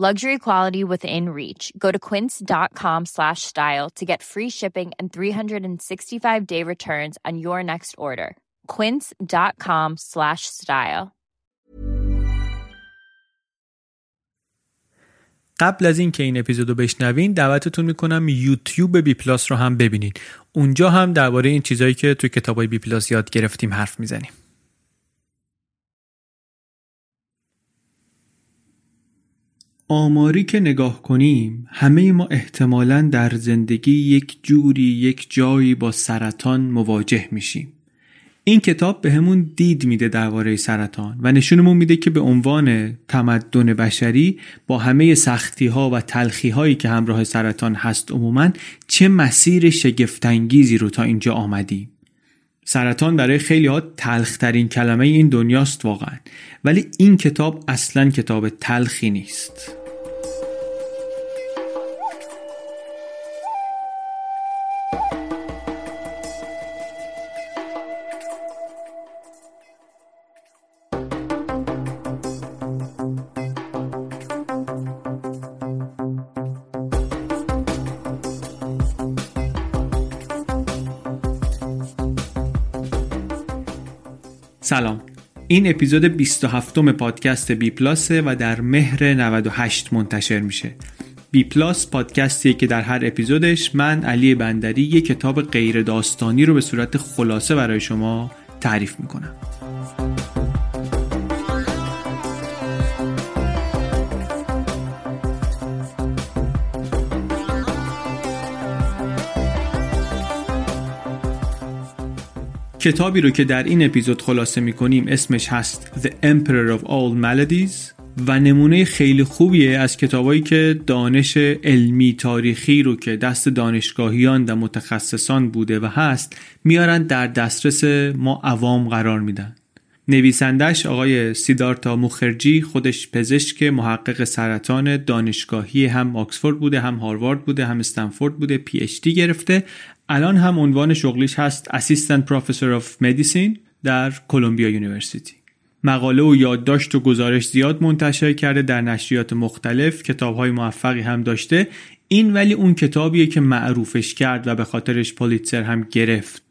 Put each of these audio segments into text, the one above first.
Luxury quality within reach. Go to quince.com slash style to get free shipping and 365 day returns on your next order. Quince.com slash style. قبل از اینکه این اپیزودو بشنوین دعوتتون می‌کنم یوتیوب بی پلاس رو هم ببینین اونجا هم درباره این چیزایی که تو کتابای بی پلاس یاد گرفتیم حرف می‌زنیم آماری که نگاه کنیم همه ما احتمالا در زندگی یک جوری یک جایی با سرطان مواجه میشیم. این کتاب به همون دید میده درباره سرطان و نشونمون میده که به عنوان تمدن بشری با همه سختی ها و تلخی هایی که همراه سرطان هست عموما چه مسیر شگفتانگیزی رو تا اینجا آمدیم. سرطان برای خیلی ها تلخترین کلمه این دنیاست واقعا ولی این کتاب اصلا کتاب تلخی نیست. این اپیزود 27 م پادکست بی پلاسه و در مهر 98 منتشر میشه. بی پلاس پادکستیه که در هر اپیزودش من علی بندری یک کتاب غیر داستانی رو به صورت خلاصه برای شما تعریف می‌کنم. کتابی رو که در این اپیزود خلاصه می‌کنیم اسمش هست The Emperor of All Maladies و نمونه خیلی خوبیه از کتابایی که دانش علمی تاریخی رو که دست دانشگاهیان و متخصصان بوده و هست میارن در دسترس ما عوام قرار میدن. نویسندش آقای سیدارتا مخرجی خودش پزشک محقق سرطان دانشگاهی هم آکسفورد بوده هم هاروارد بوده هم استنفورد بوده پی اچ دی گرفته الان هم عنوان شغلیش هست Assistant Professor of Medicine در Columbia University مقاله و یادداشت و گزارش زیاد منتشر کرده در نشریات مختلف کتابهای موفقی هم داشته. این ولی اون کتابیه که معروفش کرد و به خاطرش پولیتسر هم گرفت.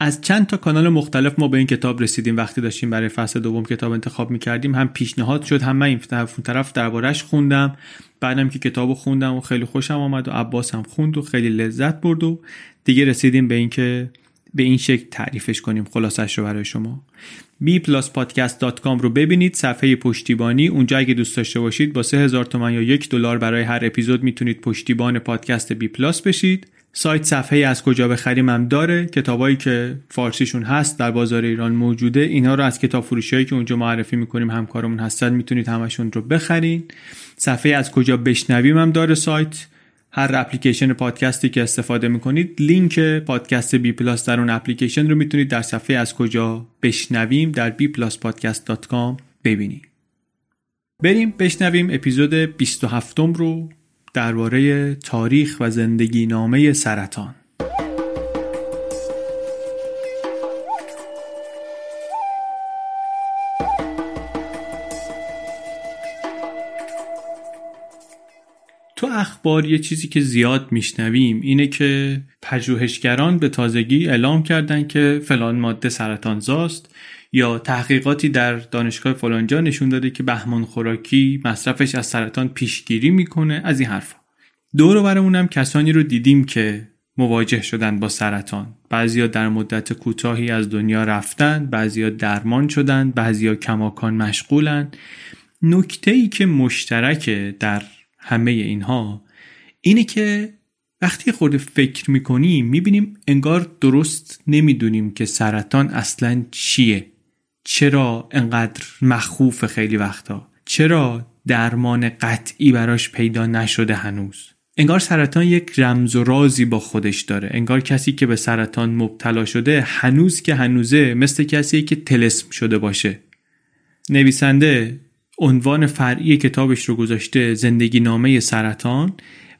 از چند تا کانال مختلف ما به این کتاب رسیدیم. وقتی داشتیم برای فصل دوم کتاب انتخاب می‌کردیم هم پیشنهاد شد هم من این طرف دربارهش خوندم. بعدم که کتاب خوندم و خیلی خوشم آمد و عباس هم خوند و خیلی لذت برد و دیگه رسیدیم به اینکه به این شکل تعریفش کنیم خلاصش رو برای شما. bpluspodcast.com رو ببینید. صفحه پشتیبانی. اونجا اگه دوست داشته باشید با 3000 تومن یا یک دلار برای هر اپیزود می‌تونید پشتیبان پادکست بی پلاس بشید. سایت صفحه از کجا بخریم هم داره. کتابایی که فارسیشون هست در بازار ایران موجوده. اینها رو از کتاب فروشی که اونجا معرفی می‌کنیم همکارمون هستن می‌تونید همشون رو بخرین. صفحه از کجا بشنویم هم داره سایت. هر اپلیکیشن پادکستی که استفاده می‌کنید لینک پادکست بی پلاس در اون اپلیکیشن رو می‌تونید در صفحه از کجا بشنویم در bpluspodcast.com ببینید. بریم بشنویم اپیزود 27 رو. درباره تاریخ و زندگی نامه سرطان تو اخبار یه چیزی که زیاد میشنویم اینه که پژوهشگران به تازگی اعلام کردن که فلان ماده سرطان زاست. یا تحقیقاتی در دانشگاه فلانجا نشون داده که بهمان خوراکی مصرفش از سرطان پیشگیری می‌کنه از این حرفا. دور برمونم کسانی رو دیدیم که مواجه شدن با سرطان. بعضیا در مدت کوتاهی از دنیا رفتن بعضیا درمان شدن بعضیا کماکان مشغولن. نکته ای که مشترکه در همه اینها اینه که وقتی خورده فکر می‌کنیم می‌بینیم انگار درست نمی‌دونیم که سرطان اصلا چیه. چرا انقدر مخوف خیلی وقتا؟ چرا درمان قطعی براش پیدا نشده هنوز؟ انگار سرطان یک رمز و رازی با خودش داره. انگار کسی که به سرطان مبتلا شده هنوز که هنوزه مثل کسی که تلسم شده باشه. نویسنده عنوان فرعی کتابش رو گذاشته زندگی نامه سرطان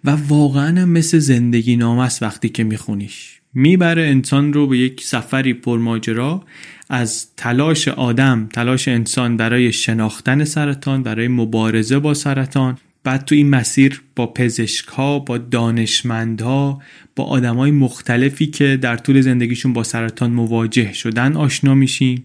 و واقعا مثل زندگی نامه است وقتی که میخونیش. می‌بره انسان رو به یک سفری پرماجرا از تلاش آدم تلاش انسان برای شناختن سرطان برای مبارزه با سرطان بعد تو این مسیر با پزشک ها با دانشمندها با آدمای مختلفی که در طول زندگیشون با سرطان مواجه شدن آشنا میشیم.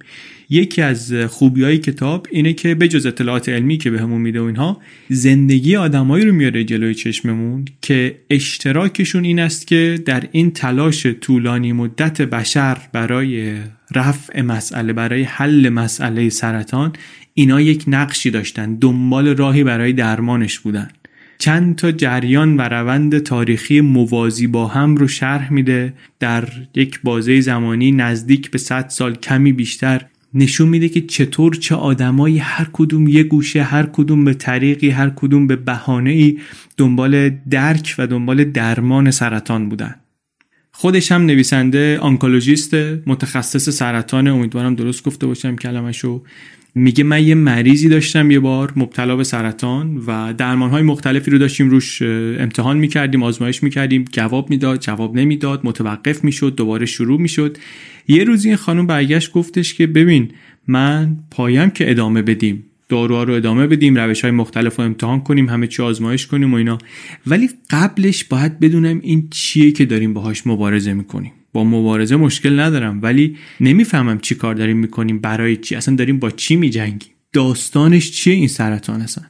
یکی از خوبی های کتاب اینه که به جز اطلاعات علمی که بهمون به میده و اینها زندگی آدمایی رو میاره جلوی چشممون که اشتراکشون این است که در این تلاش طولانی مدت بشر برای رفع مسئله برای حل مسئله سرطان اینا یک نقشی داشتن دنبال راهی برای درمانش بودن. چند تا جریان و روند تاریخی موازی با هم رو شرح میده. در یک بازه زمانی نزدیک به 100 سال کمی بیشتر نشون میده که چطور چه آدمایی هر کدوم یه گوشه هر کدوم به طریقی هر کدوم به بهانه ای دنبال درک و دنبال درمان سرطان بودن. خودش هم نویسنده آنکولوژیست متخصص سرطان. امیدوارم درست گفته باشم کلمشو میگه من یه مریضی داشتم یه بار مبتلا به سرطان و درمانهای مختلفی رو داشتیم روش امتحان می‌کردیم آزمایش می‌کردیم جواب می‌داد جواب نمی‌داد متوقف می‌شد دوباره شروع می‌شد. یه روزی این خانم برگشت گفتش که ببین من پایم که ادامه بدیم داروها رو ادامه بدیم روش های مختلف رو امتحان کنیم همه چی آزمایش کنیم و اینا. ولی قبلش باید بدونم این چیه که داریم باهاش مبارزه می‌کنیم. با مبارزه مشکل ندارم ولی نمی‌فهمم چی کار داریم می‌کنیم برای چی؟ اصلا داریم با چی میجنگیم؟ داستانش چیه این سرطان اصلا؟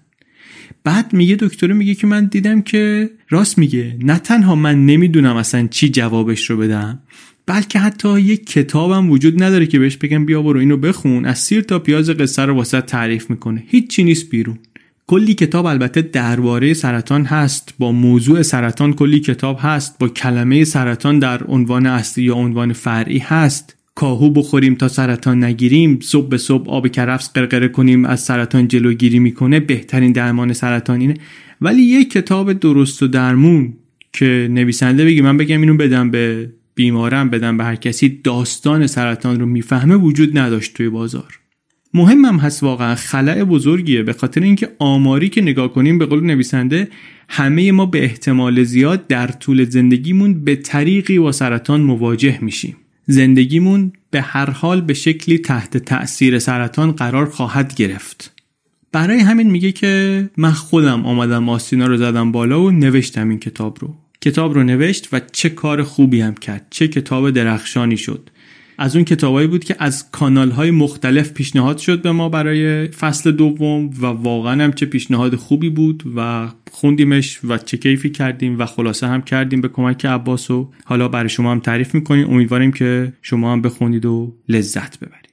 بعد میگه دکتر میگه که من دیدم که راست میگه نه تنها من نمی‌دونم اصلا چی جوابش رو بدم بلکه حتی یک کتابم وجود نداره که بهش بگم بیا برو اینو بخون از سیر تا پیاز قصه رو واسه تعریف می‌کنه. هیچی نیست بیرون. کلی کتاب البته درباره سرطان هست با موضوع سرطان کلی کتاب هست با کلمه سرطان در عنوان اصلی یا عنوان فرعی هست. کاهو بخوریم تا سرطان نگیریم صبح به صبح آب کرفس قرقره کنیم از سرطان جلوگیری می‌کنه بهترین درمان سرطان اینه. ولی یک کتاب درست و درمون که نویسنده بگی من بگم اینو بدم به بیمارم بدم به هر کسی داستان سرطان رو می‌فهمه وجود نداشت توی بازار. مهمم هست واقعا. خلع بزرگیه. به خاطر اینکه آماری که نگاه کنیم به قول نویسنده همه ما به احتمال زیاد در طول زندگیمون به طریقی با سرطان مواجه میشیم. زندگیمون به هر حال به شکلی تحت تأثیر سرطان قرار خواهد گرفت. برای همین میگه که من خودم آمدم آستینا رو زدم بالا و نوشتم این کتاب رو. کتاب رو نوشت و چه کار خوبی هم کرد. چه کتاب درخشانی شد. از اون کتابایی بود که از کانال های مختلف پیشنهاد شد به ما برای فصل دوم و واقعا هم چه پیشنهاد خوبی بود و خوندیمش و چه کیفی کردیم و خلاصه هم کردیم به کمک عباس و حالا برای شما هم تعریف می‌کنیم. امیدواریم که شما هم بخونید و لذت ببرید.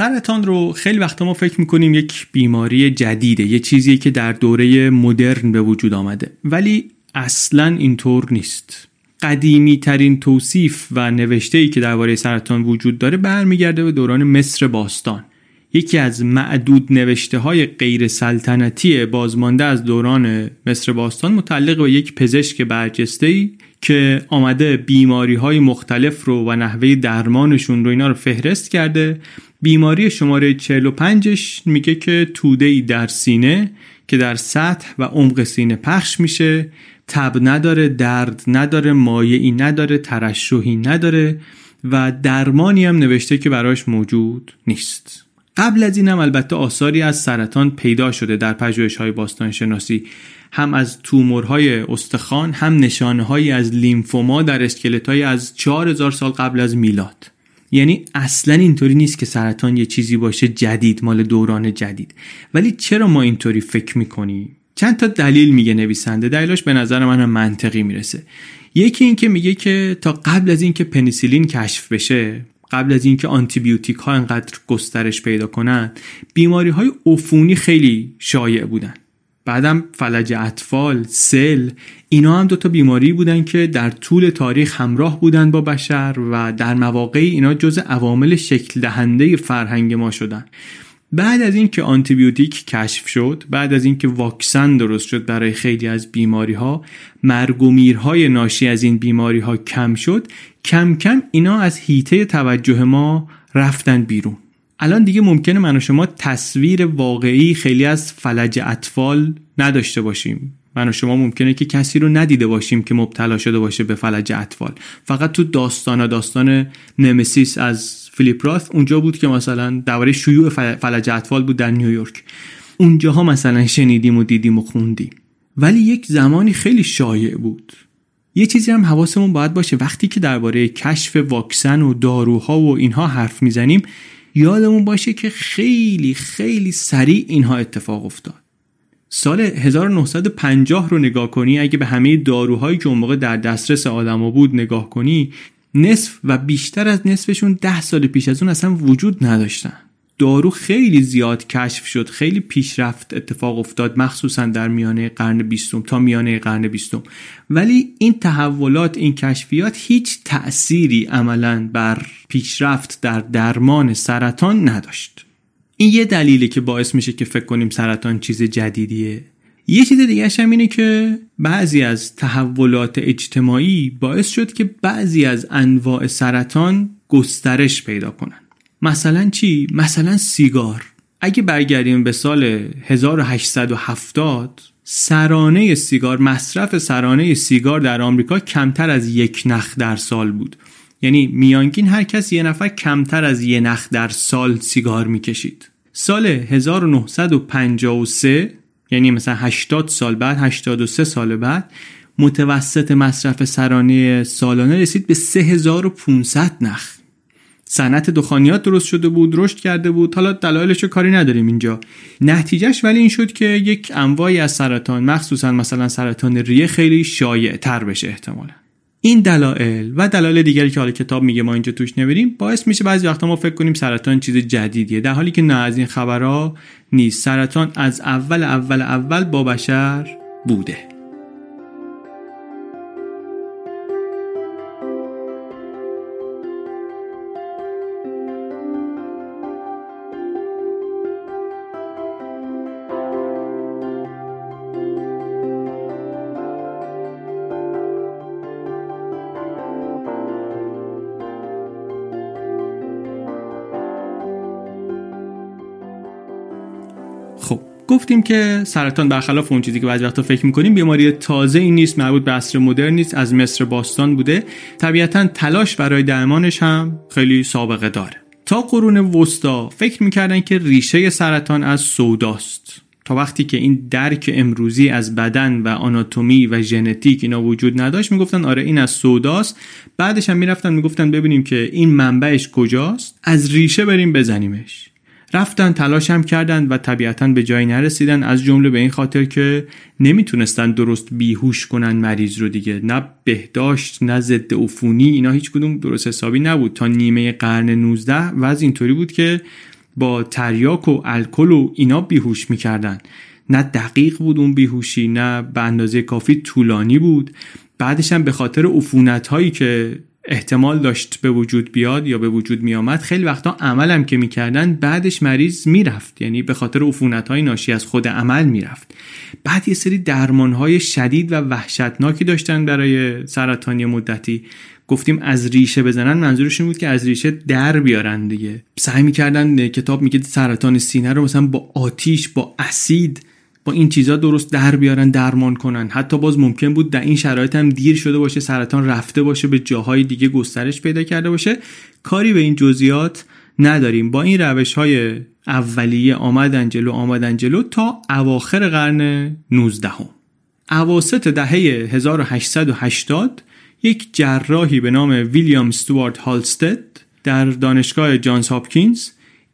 سرطان رو خیلی وقتا ما فکر می‌کنیم یک بیماری جدیده یه چیزیه که در دوره مدرن به وجود آمده. ولی اصلا اینطور نیست. قدیمی ترین توصیف و نوشته ای که درباره سرطان وجود داره برمیگرده به دوران مصر باستان. یکی از معدود نوشته های غیر سلطنتی بازمانده از دوران مصر باستان متعلق به یک پزشک برجسته ای که آمده بیماری های مختلف رو و نحوه درمانشون رو اینا رو فهرست کرده. بیماری شماره 45ش میگه که توده ای در سینه که در سطح و عمق سینه پخش میشه. تب نداره درد نداره مایعی نداره ترشحی نداره و درمانی هم نوشته که براش موجود نیست. قبل از اینم البته آثاری از سرطان پیدا شده در پژوهش های باستان شناسی هم از تومورهای استخوان هم نشانه های از لیمفوما در اسکلت های از 4000 سال قبل از میلاد. یعنی اصلا اینطوری نیست که سرطان یه چیزی باشه جدید مال دوران جدید. ولی چرا ما اینطوری فکر می‌کنیم؟ چند تا دلیل میگه نویسنده. دلیلاش به نظر من منطقی می‌رسه. یکی این که میگه که تا قبل از اینکه پنیسیلین کشف بشه قبل از اینکه آنتیبیوتیک ها انقدر گسترش پیدا کنن بیماری های عفونی خیلی شایع بودن. بعدم فلج اطفال سل اینا هم دوتا بیماری بودن که در طول تاریخ همراه بودن با بشر و در مواقعی اینا جز عوامل شکل دهنده فرهنگ ما شدن. بعد از اینکه آنتیبیوتیک کشف شد بعد از اینکه واکسن درست شد برای خیلی از بیماری ها مرگ و میرهای ناشی از این بیماری ها کم شد کم کم اینا از هیته توجه ما رفتن بیرون. الان دیگه ممکنه من و شما تصویر واقعی خیلی از فلج اطفال نداشته باشیم. من و شما ممکنه که کسی رو ندیده باشیم که مبتلا شده باشه به فلج اطفال. فقط تو داستان داستان نمسیس از فیلیپ راث اونجا بود که مثلا درباره شیوع فلج اطفال بود در نیویورک. اونجاها مثلا شنیدیم و دیدیم و خوندیم. ولی یک زمانی خیلی شایع بود. یه چیزی هم حواسمون باید باشه. وقتی که درباره کشف واکسن و داروها و اینها حرف می‌زنیم یادمون باشه که خیلی خیلی سریع اینها اتفاق افتاد. سال 1950 رو نگاه کنی اگه به همه داروهایی که اون موقع در دسترس آدما بود نگاه کنی نصف و بیشتر از نصفشون ده سال پیش از اون اصلا وجود نداشتن. دارو خیلی زیاد کشف شد خیلی پیشرفت اتفاق افتاد مخصوصا در میانه قرن بیستم تا میانه قرن بیستم. ولی این تحولات این کشفیات هیچ تأثیری عملا بر پیشرفت در درمان سرطان نداشت. این یه دلیلی که باعث میشه که فکر کنیم سرطان چیز جدیدیه. یه چیز دیگه هم اینه که بعضی از تحولات اجتماعی باعث شد که بعضی از انواع سرطان گسترش پیدا کنن. مثلا چی؟ مثلا سیگار. اگه برگردیم به سال 1870 سرانه سیگار مصرف سرانه سیگار در آمریکا کمتر از یک نخ در سال بود. یعنی میانگین هر کس یه نفر کمتر از یه نخ در سال سیگار می‌کشید. سال 1953 یعنی مثلا 80 سال بعد 83 سال بعد متوسط مصرف سرانه سالانه رسید به 3500 نخ. صنعت دخانیات درست شده بود رشد کرده بود. حالا دلایلش کاری نداریم اینجا. نتیجهش ولی این شد که یک انواعی از سرطان مخصوصا مثلا سرطان ریه خیلی شایع تر بشه احتمالا. این دلایل و دلایل دیگری که حالا کتاب میگه ما اینجا توش نمیریم باعث میشه بعضی وقتا ما فکر کنیم سرطان چیز جدیدیه در حالی که نه از این خبرها نیست. سرطان از اول اول اول با بشر بوده. گفتیم که سرطان برخلاف اون چیزی که بعضی وقتا فکر می‌کنیم بیماری تازه این نیست مربوط به عصر مدرن نیست از مصر باستان بوده. طبیعتا تلاش برای درمانش هم خیلی سابقه داره. تا قرون وسطا فکر می‌کردن که ریشه سرطان از سوداست. تا وقتی که این درک امروزی از بدن و آناتومی و ژنتیک اینا وجود نداشت می‌گفتن آره این از سوداست. بعدش هم می‌رفتن می‌گفتن ببینیم که این منبعش کجاست. از ریشه بریم بزنیمش. رفتن تلاش هم کردند و طبیعتا به جایی نرسیدن. از جمله به این خاطر که نمی‌تونستن درست بیهوش کنن مریض رو دیگه. نه بهداشت نه ضد عفونی اینا هیچ کدوم درست حسابی نبود. تا نیمه قرن 19 و از اینطوری بود که با تریاک و الکل و اینا بیهوش می‌کردن. نه دقیق بود اون بیهوشی نه به اندازه کافی طولانی بود. بعدش هم به خاطر عفونت هایی که احتمال داشت به وجود بیاد یا به وجود می آمد خیلی وقتا عملم که می‌کردن بعدش مریض می‌رفت. یعنی به خاطر عفونت های ناشی از خود عمل می‌رفت. بعد یه سری درمان های شدید و وحشتناکی داشتن برای سرطانی مدتی. گفتیم از ریشه بزنن منظورشون بود که از ریشه در بیارن دیگه. سعی می‌کردن کتاب میگه سرطان سینه رو مثلا با آتیش با اسید با این چیزا درست در بیارن درمان کنن. حتی باز ممکن بود در این شرایط هم دیر شده باشه سرطان رفته باشه به جاهای دیگه گسترش پیدا کرده باشه. کاری به این جزئیات نداریم. با این روش های اولیه آمدن جلو آمدن جلو تا اواخر قرن 19 هم. اواسط دهه 1880 یک جراحی به نام ویلیام ستوارت هالستد در دانشگاه جانز هاپکینز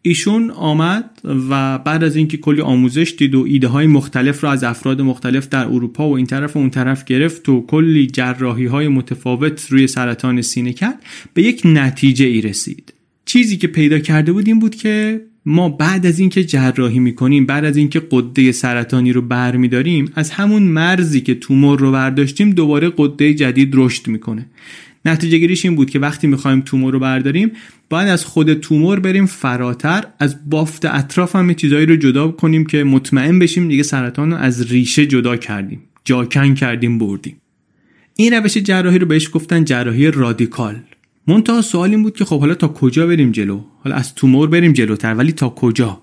ایشون آمد و بعد از اینکه کلی آموزش دید و ایده های مختلف را از افراد مختلف در اروپا و این طرف و اون طرف گرفت و کلی جراحی های متفاوت روی سرطان سینه کرد به یک نتیجه ای رسید. چیزی که پیدا کرده بود این بود که ما بعد از اینکه جراحی می‌کنیم بعد از اینکه قده سرطانی رو برمیداریم از همون مرزی که تومور رو برداشتیم دوباره قده جدید رشد می‌کنه. نتیجه گیریش این بود که وقتی می‌خوایم تومور رو برداریم باید از خود تومور بریم فراتر از بافت اطراف هم چیزایی رو جدا کنیم که مطمئن بشیم دیگه سرطان رو از ریشه جدا کردیم جاکن کردیم بردیم. این روش جراحی رو بهش گفتن جراحی رادیکال. منتها سوال این بود که خب حالا تا کجا بریم جلو؟ حالا از تومور بریم جلوتر ولی تا کجا؟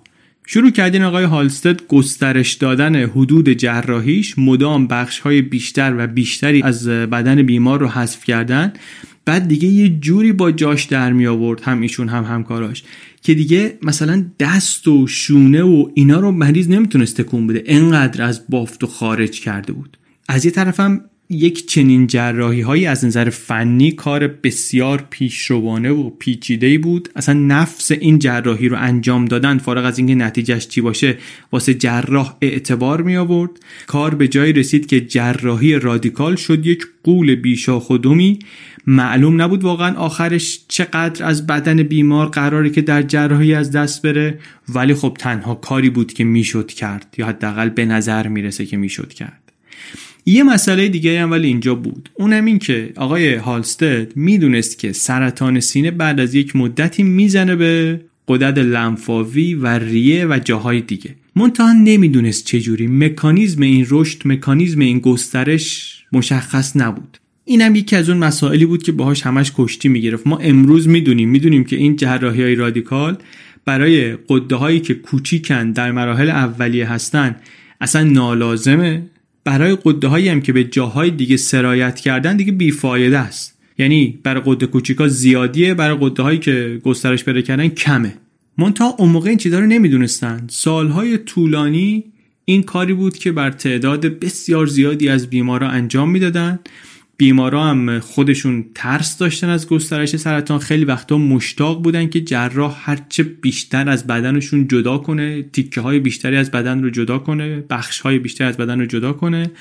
شروع کردین آقای هالستد گسترش دادن حدود جراحیش مدام بخش های بیشتر و بیشتری از بدن بیمار رو حذف کردن. بعد دیگه یه جوری با جاش در می آورد هم ایشون هم همکاراش که دیگه مثلا دست و شونه و اینا رو مریض نمی‌تونست تکون بده. انقدر از بافت و خارج کرده بود. از یه طرفم یک چنین جراحی هایی از نظر فنی کار بسیار پیشروانه و پیچیده بود. اصلا نفس این جراحی رو انجام دادن فارغ از اینکه نتیجهش چی باشه واسه جراح اعتبار می آورد کار به جایی رسید که جراحی رادیکال شد یک قول بیشا خودمی معلوم نبود واقعا آخرش چقدر از بدن بیمار قراره که در جراحی از دست بره ولی خب تنها کاری بود که می‌شد کرد یا حداقل به نظر می‌رسه که می‌شد کرد. یه مسئله دیگه هم ولی اینجا بود. اونم این که آقای هالستد می‌دونست که سرطان سینه بعد از یک مدتی می‌زنه به قدرت لنفاوی و ریه و جاهای دیگه. منتها نمی‌دونست چجوری مکانیزم این رشد مکانیزم این گسترش مشخص نبود. اینم یکی از اون مسائلی بود که باهاش همش کشتی می‌گرفت. ما امروز می‌دونیم می‌دونیم که این جراحی های رادیکال برای قده هایی که کوچیکن در مراحل اولیه هستن اصلا نالازمه. برای قده هایی هم که به جاهای دیگه سرایت کردن دیگه بیفایده است. یعنی برای قده کوچیکا زیادیه برای قده هایی که گسترش پیدا کردن کمه. منتها اون موقع این چیزا رو نمی‌دونستن. سالهای طولانی این کاری بود که بر تعداد بسیار زیادی از بیمارا انجام می‌دادن. بیمارا هم خودشون ترس داشتن از گسترش سرطان. خیلی وقتا مشتاق بودن که جراح هرچه بیشتر از بدنشون جدا کنه تیکه های بیشتری از بدن رو جدا کنه بخش های بیشتری از بدن رو جدا کنه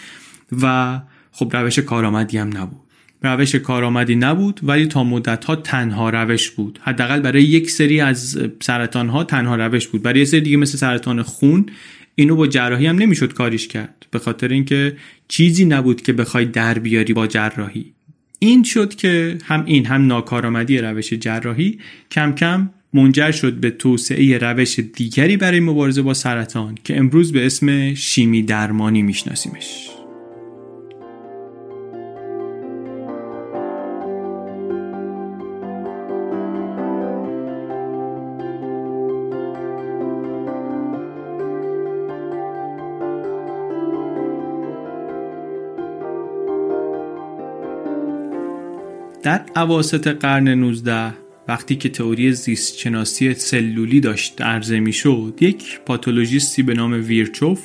و خب روش کارآمدی هم نبود. روش کارآمدی نبود ولی تا مدت ها تنها روش بود. حداقل برای یک سری از سرطان ها تنها روش بود. برای یه سری دیگه مثل سرطان خون اینو با جراحی هم نمی‌شد کاریش کرد به خاطر اینکه چیزی نبود که بخوای در بیاری با جراحی. این شد که هم این هم ناکارآمدی روش جراحی کم کم منجر شد به توسعه روش دیگری برای مبارزه با سرطان که امروز به اسم شیمی درمانی میشناسیمش. در عواست قرن 19 وقتی که تئوری زیست شناسی سلولی داشت عرضه می شد یک پاتولوژیستی به نام ویرچوف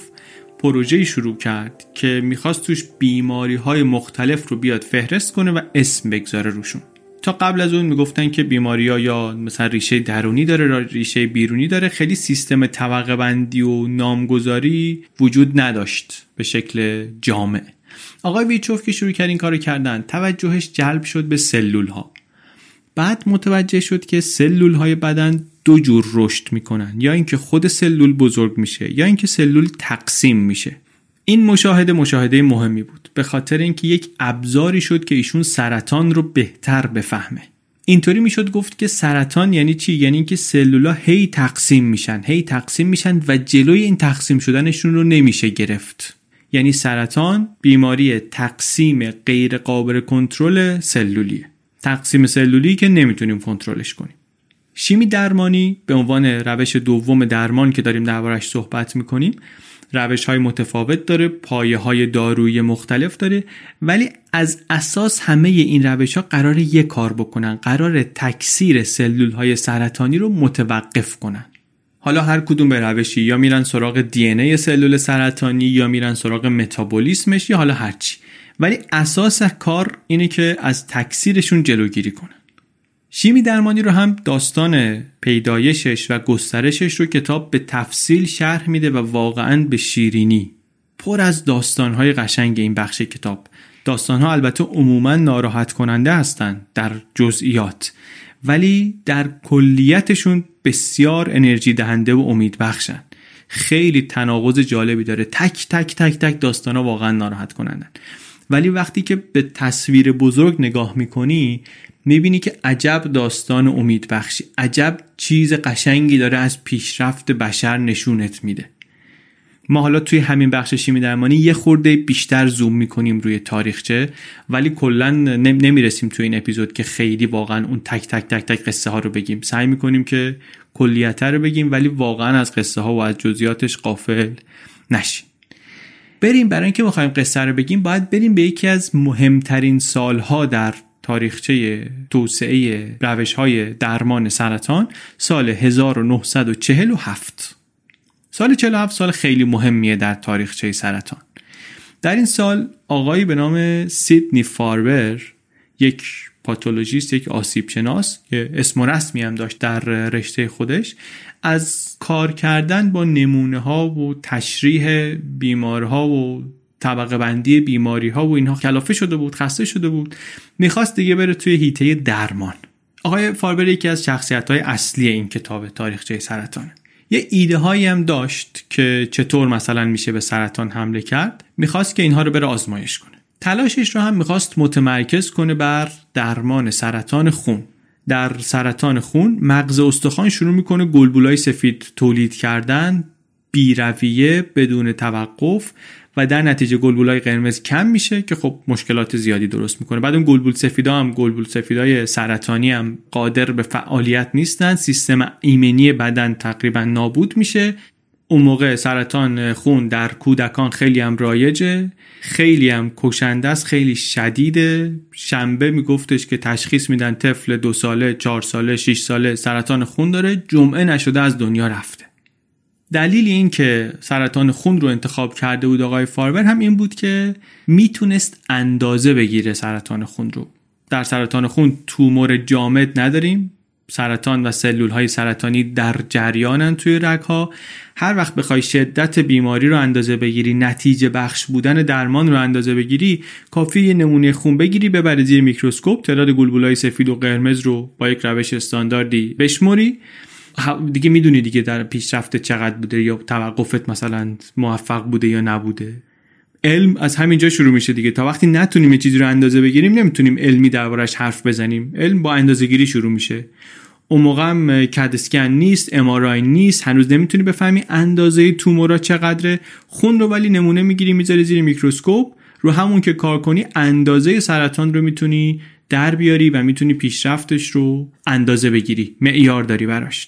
پروژه‌ای شروع کرد که می‌خواست توش بیماری های مختلف رو بیاد فهرست کنه و اسم بگذاره روشون. تا قبل از اون می‌گفتن که بیماری ها یا مثلا ریشه درونی داره یا ریشه بیرونی داره خیلی سیستم طبقه بندی و نامگذاری وجود نداشت به شکل جامع. آقای ویچوف که شروع کرد این کارو کردن توجهش جلب شد به سلول ها بعد متوجه شد که سلول های بدن دو جور رشد می‌کنن یا اینکه خود سلول بزرگ میشه یا اینکه سلول تقسیم میشه. این مشاهده مشاهده مهمی بود به خاطر اینکه یک ابزاری شد که ایشون سرطان رو بهتر بفهمه. اینطوری می‌شد گفت که سرطان یعنی چی؟ یعنی اینکه سلولا هی تقسیم میشن هی تقسیم میشن و جلوی این تقسیم شدنشون رو نمیشه گرفت. یعنی سرطان بیماری تقسیم غیر قابل کنترل سلولیه تقسیم سلولی که نمی‌تونیم کنترلش کنیم. شیمی درمانی به عنوان روش دوم درمان که داریم دربارش صحبت می‌کنیم روش های متفاوت داره پایه های دارویی مختلف داره ولی از اساس همه این روش ها قرار یک کار بکنن قرار تکثیر سلول های سرطانی رو متوقف کنن. حالا هر کدوم به روشی یا میرن سراغ دی ای سلول سرطانی یا میرن سراغ متابولیسمش یا حالا هرچی ولی اساس کار اینه که از تکثیرشون جلوگیری کنن. شیمی درمانی رو هم داستان پیدایشش و گسترشش رو کتاب به تفصیل شرح میده و واقعا به شیرینی. پر از داستانهای قشنگ این بخش کتاب. داستانها البته عموما ناراحت کننده هستند در جزئیات. ولی در کلیتشون بسیار انرژی دهنده و امید بخشن. خیلی تناقض جالبی داره. تک تک تک تک داستان ها واقعا ناراحت کنندن. ولی وقتی که به تصویر بزرگ نگاه می‌کنی می‌بینی که عجب داستان امید بخشی. عجب چیز قشنگی داره از پیشرفت بشر نشونت میده. ما حالا توی همین بخش شیمی درمانی یه خورده بیشتر زوم می‌کنیم روی تاریخچه ولی کلا نمی‌رسیم توی این اپیزود که خیلی واقعا اون تک تک تک تک قصه ها رو بگیم. سعی می‌کنیم که کلیت رو بگیم ولی واقعا از قصه ها و از جزئیاتش قافل نشیم. بریم برای اینکه بخوایم قصه رو بگیم باید بریم به یکی از مهمترین سالها در تاریخچه توسعه روش های درمان سرطان سال 1947 سال 47 سال خیلی مهمیه در تاریخچه سرطان در این سال آقایی به نام سیدنی فاربر یک پاتولوژیست یک آسیب شناس که اسم و رسمی هم داشت در رشته خودش از کار کردن با نمونه ها و تشریح بیمارها و طبقه بندی بیماری ها و اینها کلافه شده بود خسته شده بود می‌خواست دیگه بره توی هیته درمان. آقای فاربر یکی از شخصیت های اصلی این کتاب تاریخچه سرطانه یه ایده هایی هم داشت که چطور مثلا میشه به سرطان حمله کرد. می‌خواست که اینها رو بره آزمایش کنه. تلاشش رو هم می‌خواست متمرکز کنه بر درمان سرطان خون. در سرطان خون مغز استخوان شروع می‌کنه گلبولای سفید تولید کردن بیرویه بدون توقف و در نتیجه گلبولای قرمز کم میشه که خب مشکلات زیادی درست می‌کنه. بعد اون گلبول سفیدا هم گلبول سفیدای سرطانی هم قادر به فعالیت نیستن. سیستم ایمنی بدن تقریبا نابود میشه. اون موقع سرطان خون در کودکان خیلی هم رایجه. خیلی هم کشنده است خیلی شدیده. شنبه میگفتش که تشخیص میدن طفل دو ساله چهار ساله شش ساله سرطان خون داره. جمعه نشده از دنیا رفته دلیل این که سرطان خون رو انتخاب کرده بود آقای فاربر هم این بود که می‌تونست اندازه بگیره سرطان خون رو. در سرطان خون تومور جامد نداریم. سرطان و سلول های سرطانی در جریانن توی رگ ها هر وقت بخوای شدت بیماری رو اندازه بگیری نتیجه بخش بودن درمان رو اندازه بگیری کافی یه نمونه خون بگیری ببری زیر میکروسکوپ تعداد گلبولای سفید و قرمز رو با یک روش استانداردی بشمری دیگه می‌دونی دیگه در پیشرفت چقدر بوده یا توقفت مثلا موفق بوده یا نبوده. علم از همینجا شروع میشه دیگه. تا وقتی نتونیم یه چیزی رو اندازه بگیریم نمی‌تونیم علمی دربارش حرف بزنیم. علم با اندازه گیری شروع میشه. اون موقع هم کدسکن نیست امارای نیست هنوز نمی‌تونی بفهمی اندازه تومورا چقدره. خون رو ولی نمونه می‌گیری می‌ذاری زیر میکروسکوپ. رو همون که کار کنی اندازه سرطان رو می‌تونی در بیاری و می‌تونی پیشرفتش رو اندازه بگیری معیار داری براش.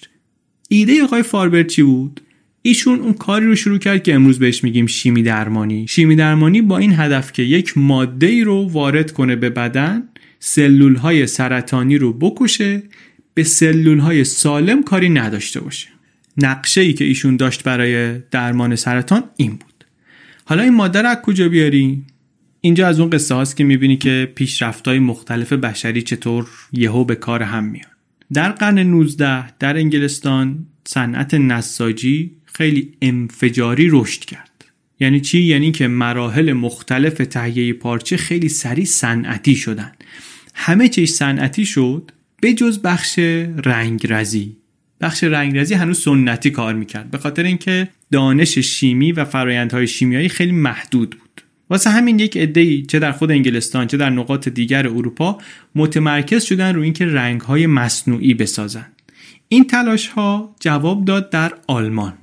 ایده آقای فاربر چی بود؟ ایشون اون کاری رو شروع کرد که امروز بهش میگیم شیمی درمانی. شیمی درمانی با این هدف که یک ماده ای رو وارد کنه به بدن سلول های سرطانی رو بکشه به سلول های سالم کاری نداشته باشه. نقشه ای که ایشون داشت برای درمان سرطان این بود. حالا این ماده رو از کجا بیاریم اینجا از اون قصه هاست که می‌بینی که پیشرفت های مختلف بشری چطور یهو به کار هم میان در قرن 19 در انگلستان صنعت نساجی خیلی انفجاری رشد کرد. یعنی چی؟ یعنی که مراحل مختلف تهیه پارچه خیلی سریع صنعتی شدن. همه چیز صنعتی شد به جز بخش رنگرزی. بخش رنگرزی هنوز سنتی کار می‌کرد. به خاطر اینکه دانش شیمی و فرایندهای شیمیایی خیلی محدود بود. واسه همین یک عده‌ای چه در خود انگلستان چه در نقاط دیگر اروپا متمرکز شدن روی اینکه رنگ‌های مصنوعی بسازن. این تلاش ها جواب داد در آلمان.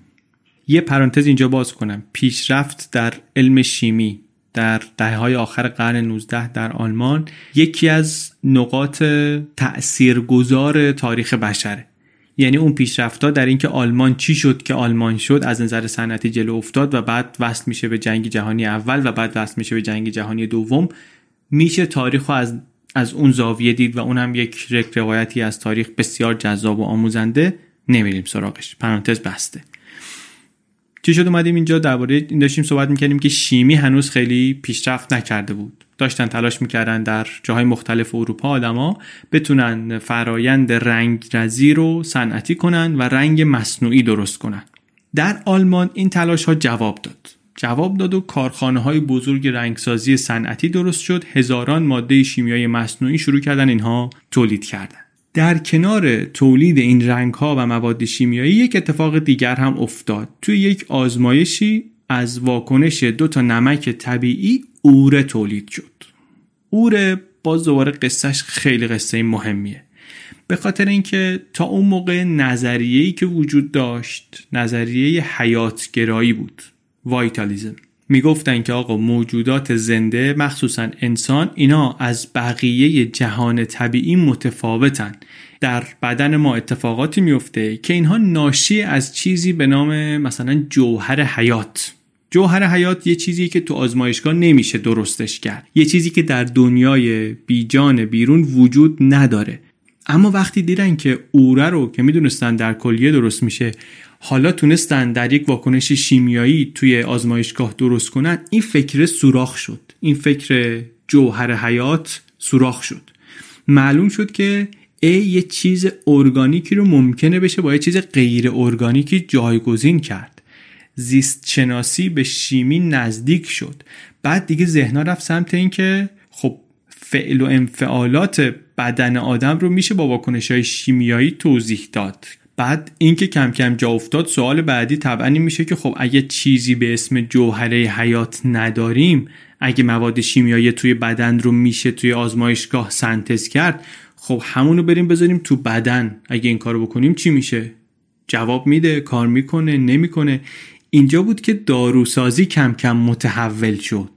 یه پرانتز اینجا باز کنم. پیشرفت در علم شیمی در دهه های آخر قرن 19 در آلمان یکی از نقاط تأثیرگذار تاریخ بشره. یعنی اون پیشرفتها در اینکه آلمان چی شد که آلمان شد از نظر صنعتی جلو افتاد و بعد وصل میشه به جنگ جهانی اول و بعد وصل میشه به جنگ جهانی دوم. میشه تاریخ از از اون زاویه دید و اونم یک روایتی از تاریخ بسیار جذاب و آموزنده. نمیریم سراغش. پرانتز بسته. چی شد؟ اومدیم اینجا. درباره این داشتیم صحبت می‌کردیم که شیمی هنوز خیلی پیشرفت نکرده بود. داشتن تلاش می‌کردن در جاهای مختلف اروپا آدما بتونن فرایند رنگ رزی رو صنعتی کنن و رنگ مصنوعی درست کنن. در آلمان این تلاش ها جواب داد. جواب داد و کارخانه های بزرگ رنگسازی صنعتی درست شد. هزاران ماده شیمیایی مصنوعی شروع کردن اینها تولید کردن. در کنار تولید این رنگ ها و مواد شیمیایی یک اتفاق دیگر هم افتاد. توی یک آزمایشی از واکنش دو تا نمک طبیعی اوره تولید شد. اوره باز دوباره قصهش خیلی قصه مهمیه. به خاطر اینکه تا اون موقع نظریه‌ای که وجود داشت نظریه حیاتگرایی بود وایتالیزم. می‌گفتن که آقا موجودات زنده مخصوصا انسان اینا از بقیه جهان طبیعی متفاوتن. در بدن ما اتفاقاتی میفته که اینها ناشی از چیزی به نام مثلا جوهر حیات. جوهر حیات یه چیزی که تو آزمایشگاه نمیشه درستش کرد. یه چیزی که در دنیای بیجان بیرون وجود نداره. اما وقتی دیدن که اوره رو که می‌دونستن در کلیه درست میشه حالا تونستن در یک واکنش شیمیایی توی آزمایشگاه درست کنن این فکر سوراخ شد. این فکر جوهر حیات سوراخ شد. معلوم شد که ای یه چیز ارگانیکی رو ممکنه بشه با یه چیز غیر ارگانیکی جایگزین کرد. زیست شناسی به شیمی نزدیک شد. بعد دیگه ذهنا رفت سمت اینکه خب فعل و انفعالات بدن آدم رو میشه با واکنش های شیمیایی توضیح داد. بعد اینکه کم کم جا افتاد سوال بعدی طبعا این میشه که خب اگه چیزی به اسم جوهره حیات نداریم اگه مواد شیمیایی توی بدن رو میشه توی آزمایشگاه سنتز کرد خب همونو بریم بذاریم تو بدن. اگه این کارو بکنیم چی میشه؟ جواب میده کار می‌کنه نمی‌کنه. اینجا بود که داروسازی کم کم متحول شد.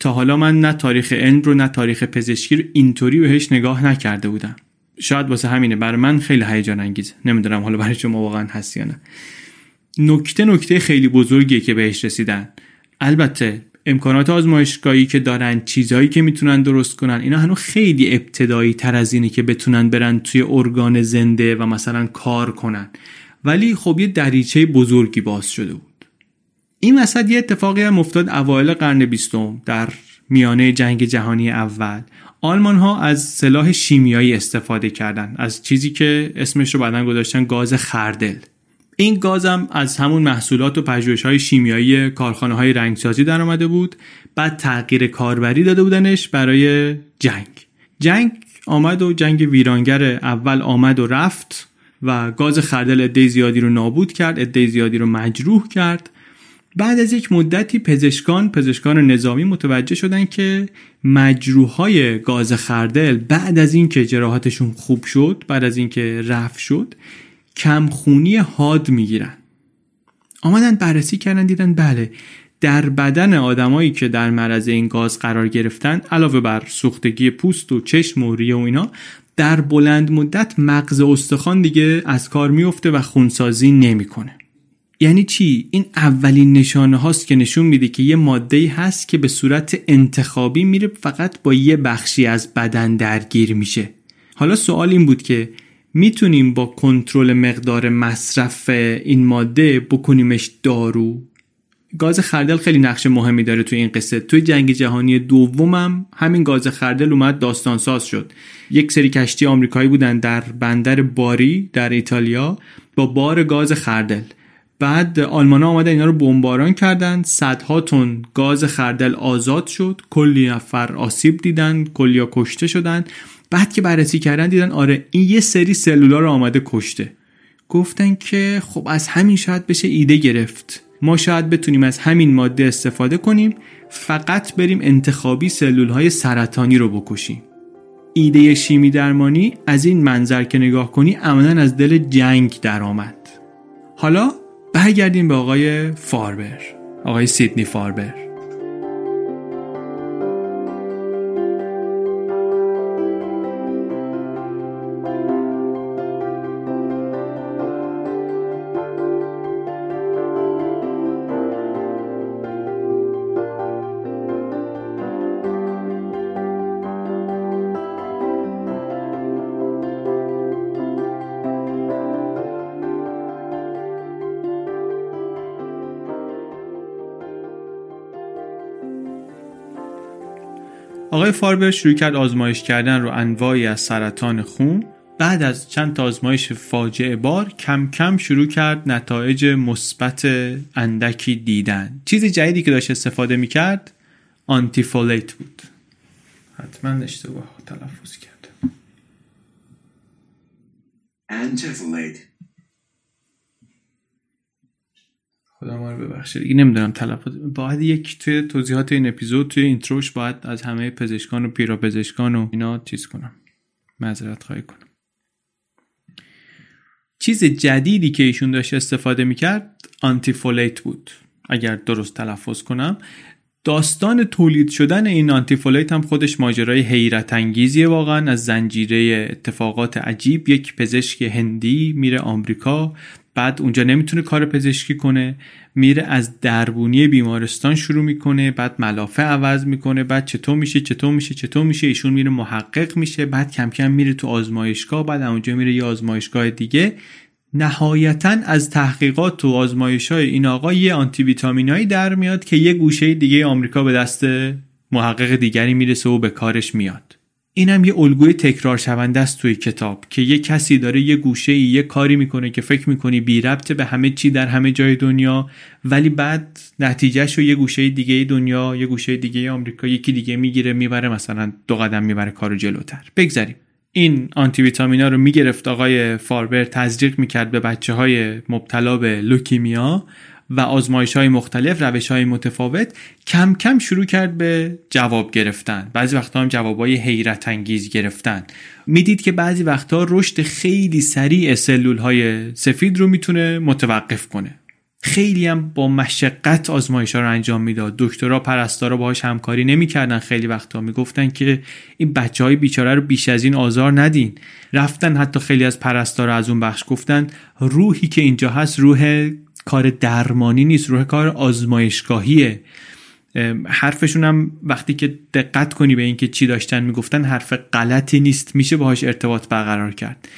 تا حالا من نه تاریخ علم رو نه تاریخ پزشکی رو اینطوری بهش نگاه نکرده بودم. شاید واسه همینه برای من خیلی هیجان انگیزه نمی‌دونم حالا برای شما واقعا هست یا نه. نکته نکته خیلی بزرگیه که بهش رسیدن. البته امکانات آزمایشگاهی که دارن چیزهایی که می‌تونن درست کنن اینا هنوز خیلی ابتدایی تر از اینه که بتونن برن توی ارگان زنده و مثلا کار کنن. ولی خب یه دریچه بزرگی باز شده بود. این وسط یه اتفاقی هم افتاد اوایل قرن بیستم در میانه جنگ جهانی اول. آلمان ها از سلاح شیمیایی استفاده کردن از چیزی که اسمش رو بعدا گذاشتن گاز خردل. این گازم از همون محصولات و پژوهش های شیمیایی کارخانه های رنگسازی در آمده بود بعد تغییر کاربری داده بودنش برای جنگ. جنگ آمد و جنگ ویرانگر اول آمد و رفت و گاز خردل عده زیادی رو نابود کرد عده زیادی رو مجروح کرد. بعد از یک مدتی پزشکان پزشکان نظامی متوجه شدن که مجروحهای گاز خردل بعد از اینکه جراحاتشون خوب شد بعد از اینکه رفت شد کمخونی حاد می‌گیرن. آمدن بررسی کردن دیدن بله در بدن آدمایی که در معرض این گاز قرار گرفتن علاوه بر سوختگی پوست و چشم و ریه و اینا در بلند مدت مغز استخوان دیگه از کار میفته و خونسازی نمی‌کنه. یعنی چی؟ این اولین نشانه هاست که نشون میده که یه ماده هست که به صورت انتخابی میره فقط با یه بخشی از بدن درگیر میشه. حالا سوال این بود که می‌تونیم با کنترل مقدار مصرف این ماده بکنیمش دارو؟ گاز خردل خیلی نقش مهمی داره توی این قصه. توی جنگ جهانی دومم همین گاز خردل اومد داستان ساز شد. یک سری کشتی آمریکایی بودن در بندر باری در ایتالیا با بار گاز خردل. بعد آلمان ها آمدن اینا رو بمباران کردن. صدها تن گاز خردل آزاد شد. کلی نفر آسیب دیدن کلی کشته شدن. بعد که بررسی کردن دیدن آره این یه سری سلولا رو آمده کشته. گفتن که خب از همین شاید بشه ایده گرفت. ما شاید بتونیم از همین ماده استفاده کنیم. فقط بریم انتخابی سلول های سرطانی رو بکشیم. ایده شیمی درمانی از این منظر که نگاه کنی عملا از دل جنگ درآمد. حالا برگردیم به آقای فاربر آقای سیدنی فاربر. آقای فاربر شروع کرد آزمایش کردن رو انواعی از سرطان خون. بعد از چند تا آزمایش فاجعه بار کم کم شروع کرد نتایج مثبت اندکی دیدن. چیز جدیدی که داشت استفاده می‌کرد آنتیفولیت بود. حتما اشتباه تلفظ کرد. ببخشه دیگه نمی‌دونم تلفظ باید یک توی توضیحات این اپیزود توی اینتروش باید از همه پزشکان و پیرا پزشکان و اینا چیز کنم. معذرت خواهی کنم. چیز جدیدی که ایشون داشت استفاده می‌کرد آنتیفولیت بود. اگر درست تلفظ کنم. داستان تولید شدن این آنتیفولیت هم خودش ماجرای حیرت انگیزیه واقعا. از زنجیره اتفاقات عجیب. یک پزشک هندی میره آمریکا بعد اونجا نمی‌تونه کار پزشکی کنه. میره از دربونی بیمارستان شروع می‌کنه بعد ملافه عوض می‌کنه بعد چطور میشه چطور میشه چطور میشه ایشون میره محقق میشه بعد کم کم میره تو آزمایشگاه بعد اونجا میره یه آزمایشگاه دیگه. نهایتا از تحقیقات و آزمایش های این آقا یه آنتی ویتامینایی در میاد که یه گوشه دیگه آمریکا به دست محقق دیگری می‌رسه و به کارش میاد. اینم یه الگوی تکرار شونده است توی کتاب که یه کسی داره یه گوشه ای یه کاری می‌کنه که فکر می‌کنی بی ربطه به همه چی در همه جای دنیا ولی بعد نتیجهش رو یه گوشه دیگه دنیا یه گوشه دیگه آمریکا یکی دیگه می‌گیره می‌بره مثلا دو قدم می‌بره کارو جلوتر. بگذریم این آنتی ویتامینا رو می‌گرفت آقای فاربر تزریق می‌کرد به بچه های مبتلا به لوکیمیا. و آزمایش های مختلف روش های متفاوت کم کم شروع کرد به جواب گرفتن. بعضی وقتا هم جواب های حیرت انگیز گرفتن. می‌دید که بعضی وقتا رشد خیلی سریع سلول های سفید رو می‌تونه متوقف کنه. خیلی هم با مشقت آزمایش ها رو انجام می‌داد. دکترها پرستارا باهاش همکاری نمی‌کردن. خیلی وقتا می‌گفتن که این بچه های بیچاره رو بیش از این آزار ندین. رفتن حتی خیلی از پرستارا از اون بخش گفتن روحی که اینجا هست روح کار درمانی نیست روح کار آزمایشگاهیه. حرفشون هم وقتی که دقت کنی به اینکه چی داشتن می‌گفتن حرف غلطی نیست میشه باهاش ارتباط برقرار کرد.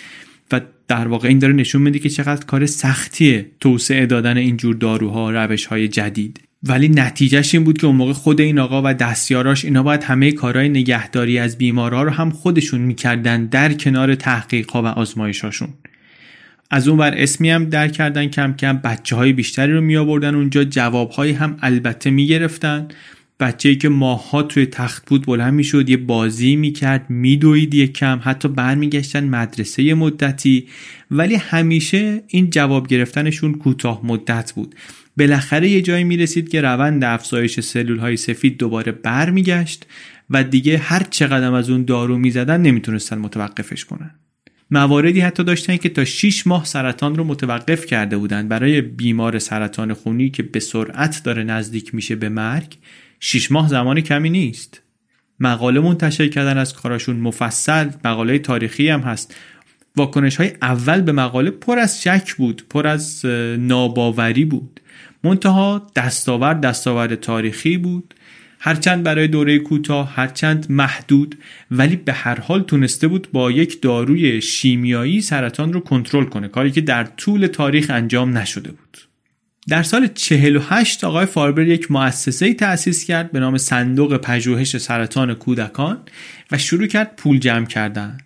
و در واقع این داره نشون میده که چقدر کار سختیه توسعه دادن اینجور داروها روش های جدید. ولی نتیجهش این بود که اون موقع خود این آقا و دستیاراش اینا باید همه کارهای نگهداری از بیمارها رو هم خودشون می‌کردن در کنار تحقیقها و آزمایشاشون از اون بر اسمی هم در کردن کم کم بچه های بیشتری رو می آوردن اونجا جواب هم البته می گرفتن بچه ای که ماها توی تخت بود بلند می شد یه بازی می کرد می دوید یه کم حتی برمیگشتن مدرسه مدتی. ولی همیشه این جواب گرفتنشون کوتاه مدت بود. بالاخره یه جایی می رسید که روند افزایش سلول های سفید دوباره برمیگشت و دیگه هر چقدر از اون دارو می زدن نمی‌تونستن متوقفش کنن. مواردی حتی داشتن که تا 6 ماه سرطان رو متوقف کرده بودند برای بیمار سرطان خونی که به سرعت داره نزدیک میشه به مرگ 6 ماه زمان کمی نیست. مقاله منتشر کردن از کاراشون مفصل مقاله تاریخی هم هست. واکنش های اول به مقاله پر از شک بود پر از ناباوری بود. منتها دستاورد دستاورد تاریخی بود. هرچند برای دوره کوتاه هرچند محدود ولی به هر حال تونسته بود با یک داروی شیمیایی سرطان رو کنترل کنه کاری که در طول تاریخ انجام نشده بود. در سال 48 آقای فاربر یک مؤسسه تأسیس کرد به نام صندوق پژوهش سرطان کودکان و شروع کرد پول جمع کردن.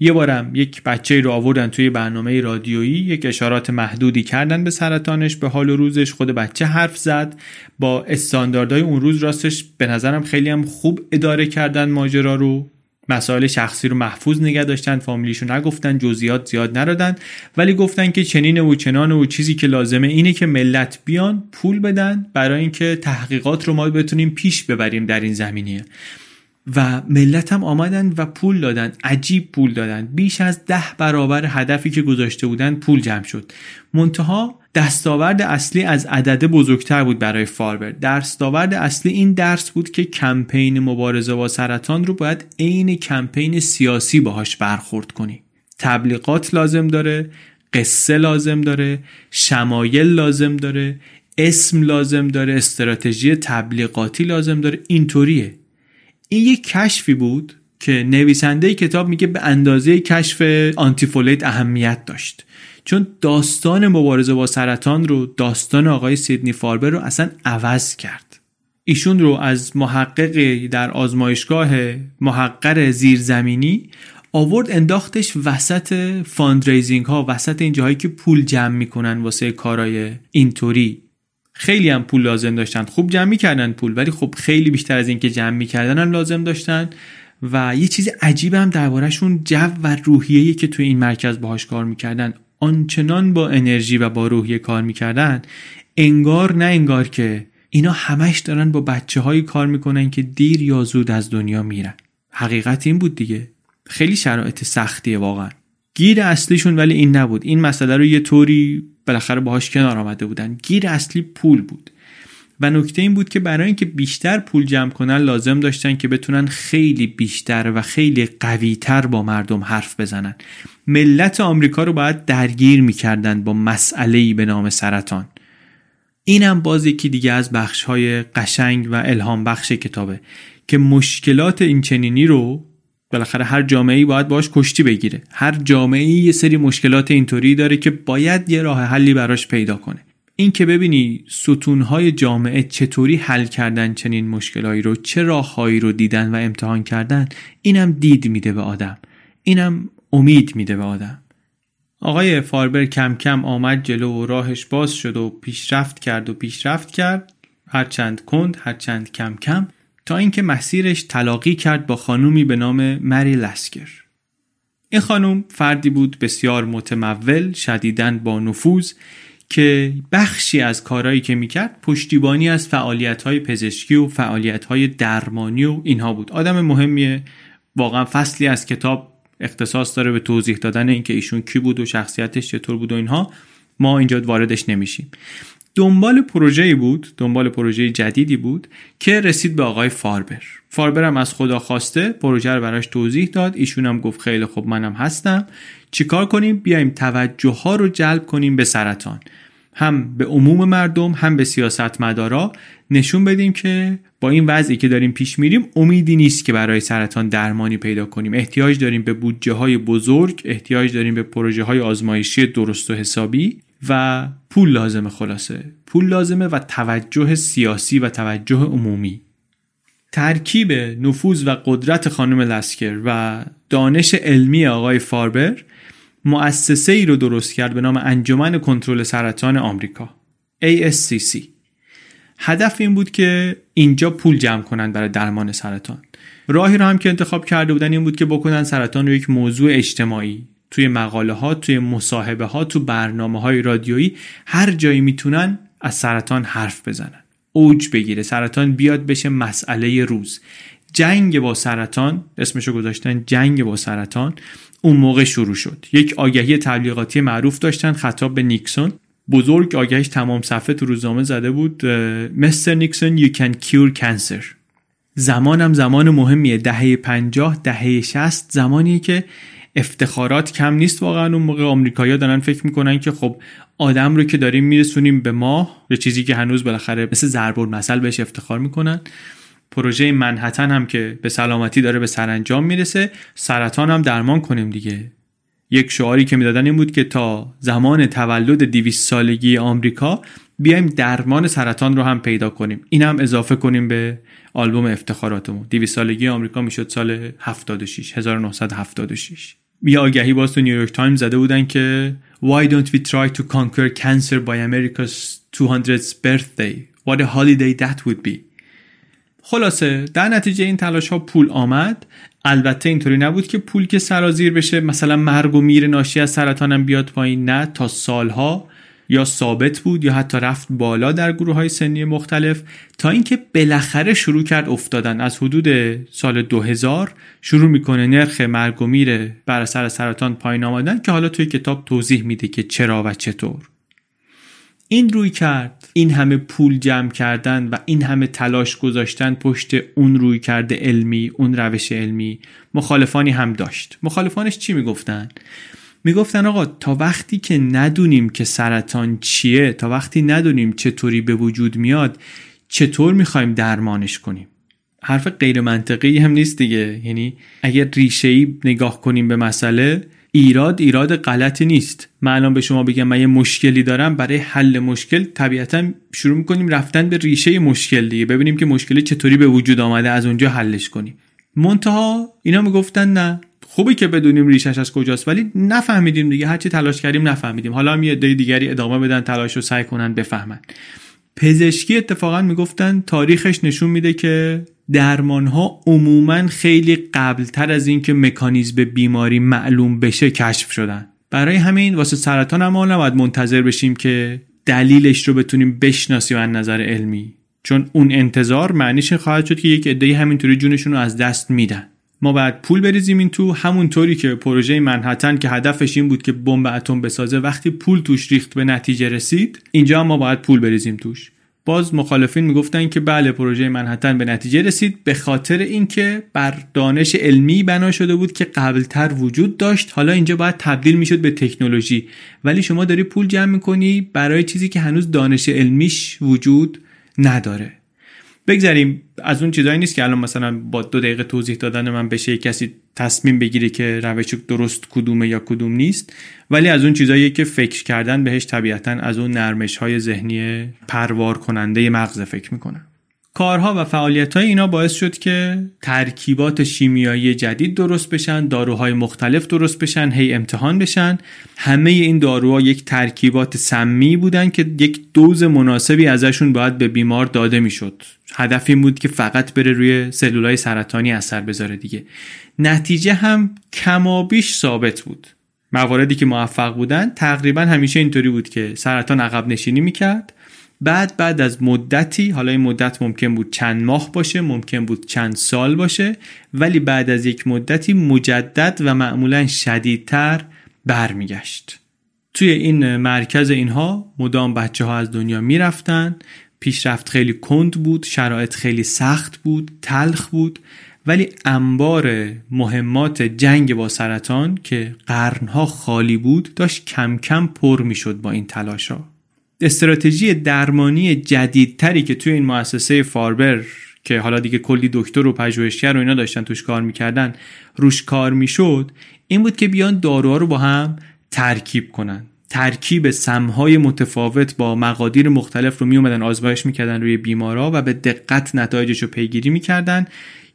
یه بارم یک بچه رو آوردن توی برنامه رادیویی یک اشارات محدودی کردن به سرطانش به حال و روزش خود بچه حرف زد. با استانداردهای اون روز راستش به نظرم خیلی هم خوب اداره کردن ماجرا رو. مسائل شخصی رو محفوظ نگه داشتن فامیلیشو نگفتن جزئیات زیاد ندادن. ولی گفتن که چنین و چنان و چیزی که لازمه اینه که ملت بیان پول بدن برای اینکه تحقیقات رو ما بتونیم پیش ببریم در این زمینیه و ملت هم آمدن و پول دادن. عجیب پول دادن. بیش از ده برابر هدفی که گذاشته بودن پول جمع شد. منتها دستاورد اصلی از عدده بزرگتر بود برای فاربر دستاورد اصلی این درس بود که کمپین مبارزه با سرطان رو باید عین کمپین سیاسی باهاش برخورد کنی. تبلیغات لازم داره قصه لازم داره شمایل لازم داره اسم لازم داره استراتژی تبلیغاتی لازم داره. اینطوریه. این یک کشفی بود که نویسنده کتاب میگه به اندازه کشف antifolate اهمیت داشت. چون داستان مبارزه با سرطان رو داستان آقای سیدنی فاربر رو اصلا عوض کرد. ایشون رو از محقق در آزمایشگاه محقر زیرزمینی آورد انداختش وسط fundraising ها وسط این جاهایی که پول جمع می‌کنن واسه کارای اینطوری. خیلی هم پول لازم داشتن. خوب جمع می‌کردن پول ولی خب خیلی بیشتر از این که جمع می‌کردن هم لازم داشتن. و یه چیز عجیب هم دربارهشون جو و روحیه‌ای که توی این مرکز باهاش کار می‌کردن. آنچنان با انرژی و با روحیه کار می‌کردن انگار نه انگار که اینا همش دارن با بچه هایی کار می‌کنن که دیر یا زود از دنیا میرن. حقیقت این بود دیگه. خیلی شرایط سختیه واقعا. گیر اصلیشون ولی این نبود. این مسئله رو یه طوری بالاخره باهاش کنار آمده بودن. گیر اصلی پول بود. و نکته این بود که برای اینکه بیشتر پول جمع کنن لازم داشتن که بتونن خیلی بیشتر و خیلی قویتر با مردم حرف بزنن. ملت آمریکا رو باید درگیر می‌کردن با مسئله به نام سرطان. اینم باز یکی دیگه از بخش های قشنگ و الهام بخش کتابه که مشکلات این چنینی رو بالاخره هر جامعه باید باش کشتی بگیره. هر جامعه یه سری مشکلات اینطوری داره که باید یه راه حلی براش پیدا کنه. این که ببینی ستونهای جامعه چطوری حل کردن چنین مشکلایی رو چه راههایی رو دیدن و امتحان کردن اینم دید میده به آدم. اینم امید میده به آدم. آقای فاربر کم کم آمد جلو و راهش باز شد و پیشرفت کرد و پیشرفت کرد. هرچند کند هرچند کم کم. تا اینکه مسیرش تلاقی کرد با خانومی به نام مری لسکر. این خانم فردی بود بسیار متمول شدیدن با نفوذ که بخشی از کارهایی که می‌کرد پشتیبانی از فعالیت پزشکی و فعالیت درمانی و اینها بود. آدم مهمیه. واقعا فصلی از کتاب اختصاص داره به توضیح دادن اینکه ایشون کی بود و شخصیتش چطور بود و اینها. ما اینجا واردش نمیشیم. دنبال پروژه‌ای بود دنبال پروژه جدیدی بود که رسید به آقای فاربر. فاربر هم از خدا خواسته پروژه رو براش توضیح داد. ایشون هم گفت خیلی خوب منم هستم. چیکار کنیم؟ بیایم توجه ها رو جلب کنیم به سرطان. هم به عموم مردم هم به سیاستمدارا نشون بدیم که با این وضعی که داریم پیش میریم امیدی نیست که برای سرطان درمانی پیدا کنیم. احتیاج داریم به بودجه های بزرگ احتیاج داریم به پروژه های آزمایشی درست و حسابی. و پول لازمه خلاصه. پول لازمه و توجه سیاسی و توجه عمومی. ترکیب نفوذ و قدرت خانم لسکر و دانش علمی آقای فاربر مؤسسه ای رو درست کرد به نام انجمن کنترل سرطان آمریکا ASCC هدف این بود که اینجا پول جمع کنند برای درمان سرطان. راهی رو هم که انتخاب کرده بودن این بود که بکنن سرطان رو یک موضوع اجتماعی. توی مقاله ها توی مصاحبه ها تو برنامه های رادیویی هر جایی می‌تونن از سرطان حرف بزنن. اوج بگیره. سرطان بیاد بشه مسئله روز. جنگ با سرطان اسمشو گذاشتن جنگ با سرطان اون موقع شروع شد. یک آگهی تبلیغاتی معروف داشتن خطاب به نیکسون. بزرگ آگهیش تمام صفحه تو روزنامه زده بود مستر نیکسون you can cure cancer. زمانم زمان مهمیه. دهه 50 دهه 60 زمانیه که افتخارات کم نیست واقعا. اون موقع آمریکایی‌ها دارن فکر می‌کنن که خب آدم رو که داریم میرسونیم به ماه به چیزی که هنوز بالاخره مثل ضرب المثل بهش افتخار می‌کنن. پروژه منحتن هم که به سلامتی داره به سرانجام می‌رسه. سرطان هم درمان کنیم دیگه. یک شعاری که می‌دادن این بود که تا زمان تولد 200 سالگی آمریکا بیایم درمان سرطان رو هم پیدا کنیم. این هم اضافه کنیم به آلبوم افتخاراتمون. 200 سالگی آمریکا می‌شد سال 76 1976 یه آگهی باز تو نیویورک تایمز زده بودن که Why don't we try to conquer cancer by America's 200th birthday? What a holiday that would be. خلاصه در نتیجه این تلاش ها پول آمد البته اینطوری نبود که پول که سرازیر بشه مثلا مرگ و میر ناشی از سرطانم بیاد پایین نه تا سالها یا ثابت بود یا حتی رفت بالا در گروه های سنی مختلف تا اینکه بالاخره شروع کرد افتادن. از حدود سال 2000 شروع می‌کنه نرخ مرگ و میر بر اثر سرطان پایین آمدن که حالا توی کتاب توضیح میده که چرا و چطور. این روی کرد این همه پول جمع کردن و این همه تلاش گذاشتن پشت اون روی کرده علمی اون روش علمی. مخالفانی هم داشت. مخالفانش چی می‌گفتن؟ می‌گفتن آقا تا وقتی که ندونیم که سرطان چیه تا وقتی ندونیم چطوری به وجود میاد چطور می‌خوایم درمانش کنیم؟ حرف غیر منطقی هم نیست دیگه. یعنی اگر ریشه ای نگاه کنیم به مسئله ایراد ایراد غلطی نیست. من الان به شما بگم من یه مشکلی دارم برای حل مشکل طبیعتا شروع می‌کنیم رفتن به ریشه مشکل دیگه. ببینیم که مشکلی چطوری به وجود آمده از اونجا حلش کنیم. منتها اینا می‌گفتن نه. خوبه که بدونیم ریشش از کجاست ولی نفهمیدیم دیگه. هرچی تلاش کردیم نفهمیدیم. حالا هم یه دیگری ادامه بدن تلاش رو سعی کنن بفهمن. پزشکی اتفاقا می‌گفتن تاریخش نشون میده که درمان ها عموما خیلی قبلتر از اینکه مکانیزم بیماری معلوم بشه کشف شدن. برای همین واسه سرطان هم نباید منتظر بشیم که دلیلش رو بتونیم بشناسیم از نظر علمی. چون اون انتظار معنیش خواهد شد که یک عده همینطوری جونشون رو از دست میدن. ما باید پول بریزیم این تو. همونطوری که پروژه منحتن که هدفش این بود که بمب اتم بسازه وقتی پول توش ریخت به نتیجه رسید اینجا ما باید پول بریزیم توش. باز مخالفین می‌گفتن که بله پروژه منحتن به نتیجه رسید به خاطر اینکه بر دانش علمی بنا شده بود که قبلتر وجود داشت. حالا اینجا باید تبدیل می‌شد به تکنولوژی. ولی شما داری پول جمع می‌کنی برای چیزی که هنوز دانش علمیش وجود نداره. بگذاریم از اون چیزایی نیست که الان مثلا با دو دقیقه توضیح دادن من بشه کسی تصمیم بگیره که روش درست کدومه یا کدوم نیست. ولی از اون چیزایی که فکر کردن بهش طبیعتا از اون نرمش های ذهنی پروار کننده مغز فکر می‌کنن. کارها و فعالیت های اینا باعث شد که ترکیبات شیمیایی جدید درست بشن داروهای مختلف درست بشن هی امتحان بشن. همه این داروها یک ترکیبات سمی بودن که یک دوز مناسبی ازشون باید به بیمار داده می‌شد. هدف این بود که فقط بره روی سلولای سرطانی اثر بذاره دیگه. نتیجه هم کمابیش ثابت بود. مواردی که موفق بودن تقریبا همیشه اینطوری بود که سرطان عقب نشینی می‌کرد. بعد بعد از مدتی حالا این مدت ممکن بود چند ماه باشه ممکن بود چند سال باشه ولی بعد از یک مدتی مجدد و معمولا شدیدتر برمیگشت. توی این مرکز اینها مدام بچه ها از دنیا می‌رفتن پیشرفت خیلی کند بود شرایط خیلی سخت بود تلخ بود ولی انبار مهمات جنگ با سرطان که قرنها خالی بود داشت کم کم پر می‌شد با این تلاشا استراتژی درمانی جدیدتری که توی این مؤسسه فاربر که حالا دیگه کلی دکتر و پژوهشگر و اینا داشتن توش کار می‌کردن روش کار می‌شد این بود که بیان داروها رو با هم ترکیب کنن. ترکیب سمهای متفاوت با مقادیر مختلف رو می اومدن آزمایش می‌کردن روی بیمارا و به دقت نتایجش رو پیگیری می‌کردن.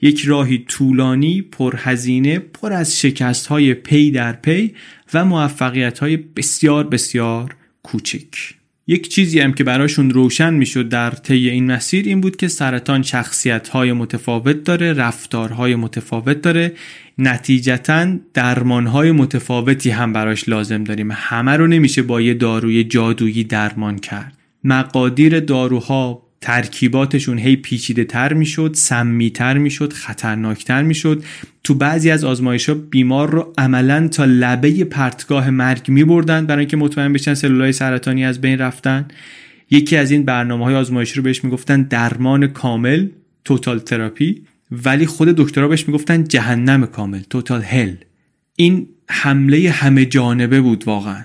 یک راهی طولانی پرهزینه پر از شکست های پی در پی و موفقیت های بسیار بسیار کوچک. یک چیزی هم که براشون روشن می‌شد در طی این مسیر این بود که سرطان شخصیت های متفاوت داره رفتارهای متفاوت داره. نتیجتا درمان های متفاوتی هم براش لازم داریم. همه رو نمیشه با یه داروی جادویی درمان کرد. مقادیر داروها ترکیباتشون هی پیچیده تر می‌شد سمی تر می‌شد خطرناکتر می‌شد. تو بعضی از آزمایش ها بیمار رو عملا تا لبه پرتگاه مرگ می بردن برای اینکه مطمئن بشن سلولای سرطانی از بین رفتن. یکی از این برنامه های آزمایشی رو بهش می‌گفتن درمان کامل توتال تراپی ولی خود دکترها بهش می‌گفتن جهنم کامل توتال هل این حمله همه جانبه بود واقعا.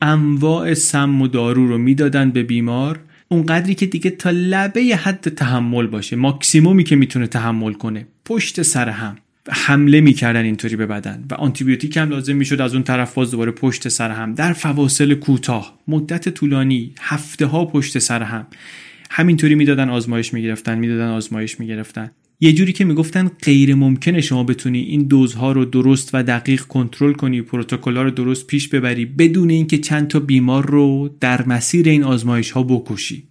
انواع سم و دارو رو می‌دادن به بیمار. اونقدری که دیگه تا لبه حد تحمل باشه ماکسیمومی که می‌تونه تحمل کنه پشت سر هم. حمله می‌کردن اینطوری به بدن و آنتیبیوتیک هم لازم می‌شد از اون طرف باز دوباره پشت سر هم. در فواصل کوتاه مدت طولانی هفته ها پشت سر هم. همینطوری می‌دادن آزمایش می‌گرفتن می‌دادن آزمایش می‌گرفتن. یه جوری که می‌گفتن غیر ممکنه شما بتونی این دوزها رو درست و دقیق کنترل کنی پروتکل‌ها رو درست پیش ببری بدون اینکه چند تا بیمار رو در مسیر این آزمایش ها بکشی.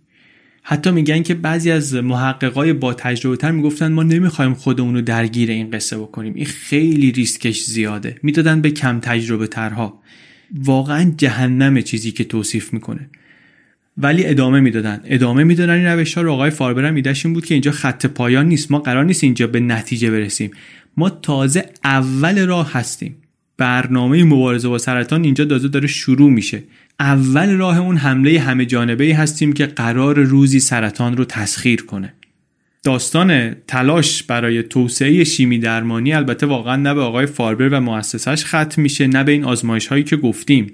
حتی میگن که بعضی از محققای با تجربه تر می‌گفتن ما نمی‌خوایم خودمون رو درگیر این قصه بکنیم. این خیلی ریسکش زیاده. می‌دادن به کم تجربه ترها واقعا جهنم چیزی که توصیف می‌کنه. ولی ادامه می‌دادن. ادامه می‌دادن این روش ها رو آقای فاربر هم این بود که اینجا خط پایان نیست. ما قرار نیست اینجا به نتیجه برسیم. ما تازه اول راه هستیم. برنامه مبارزه با سرطان اینجا تازه داره شروع میشه. اول راه اون حمله همه جانبه هستیم که قرار روزی سرطان رو تسخیر کنه. داستان تلاش برای توسعه شیمی درمانی البته واقعا نه به آقای فاربر و مؤسسش ختم میشه نه به این آزمایش هایی که گفتیم.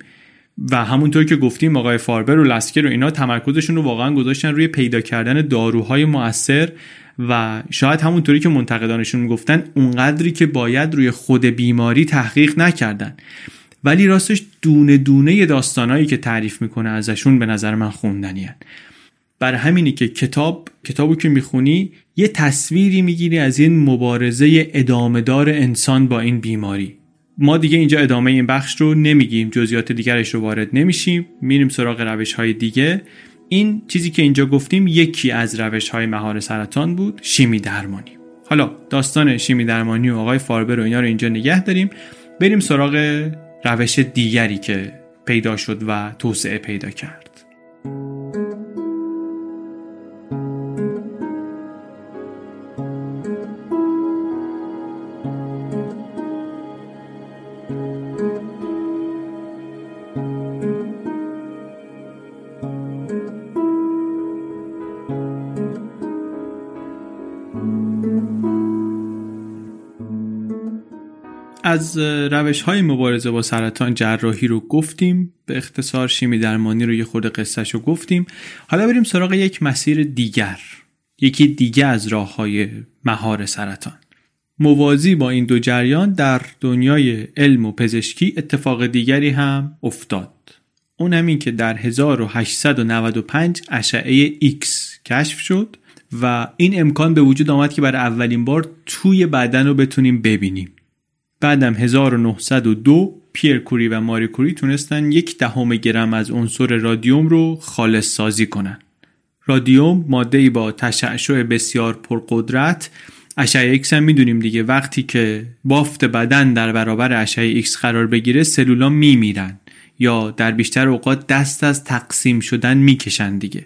و همونطور که گفتیم آقای فاربر و لسکر و اینا تمرکزشون رو واقعا گذاشتن روی پیدا کردن داروهای مؤثر و شاید همونطوری که منتقدانشون می‌گفتن اونقدری که باید روی خود بیماری تحقیق نکردن. ولی راستش دونه دونه داستانایی که تعریف می‌کنه ازشون به نظر من خوندنیه بر همینی که کتاب کتابو که می‌خونی یه تصویری می‌گیری از این مبارزه ادامهدار انسان با این بیماری. ما دیگه اینجا ادامه این بخش رو نمیگیم. جزئیات دیگرش رو وارد نمیشیم. میریم سراغ روش های دیگه. این چیزی که اینجا گفتیم یکی از روش های مهار سرطان بود شیمی درمانی. حالا داستان شیمی درمانی و آقای فاربر و اینا رو اینجا نگه داریم. بریم سراغ روش دیگری که پیدا شد و توسعه پیدا کرد. از روش های مبارزه با سرطان جراحی رو گفتیم. به اختصار شیمی درمانی رو یه خورده قصهش رو گفتیم. حالا بریم سراغ یک مسیر دیگر. یکی دیگه از راه های مهار سرطان. موازی با این دو جریان در دنیای علم و پزشکی اتفاق دیگری هم افتاد. اون هم این که در 1895 اشعه X کشف شد و این امکان به وجود آمد که برای اولین بار توی بدن رو بتونیم ببینیم. بعدم 1902 پیر کوری و ماری کوری تونستن یک دهم گرم از عنصر رادیوم رو خالص سازی کنن. رادیوم ماده با تشعشع بسیار پرقدرت اشعه ایکس هم می‌دونیم دیگه. وقتی که بافت بدن در برابر اشعه ایکس قرار بگیره سلولا میمیرن یا در بیشتر اوقات دست از تقسیم شدن می‌کشن دیگه.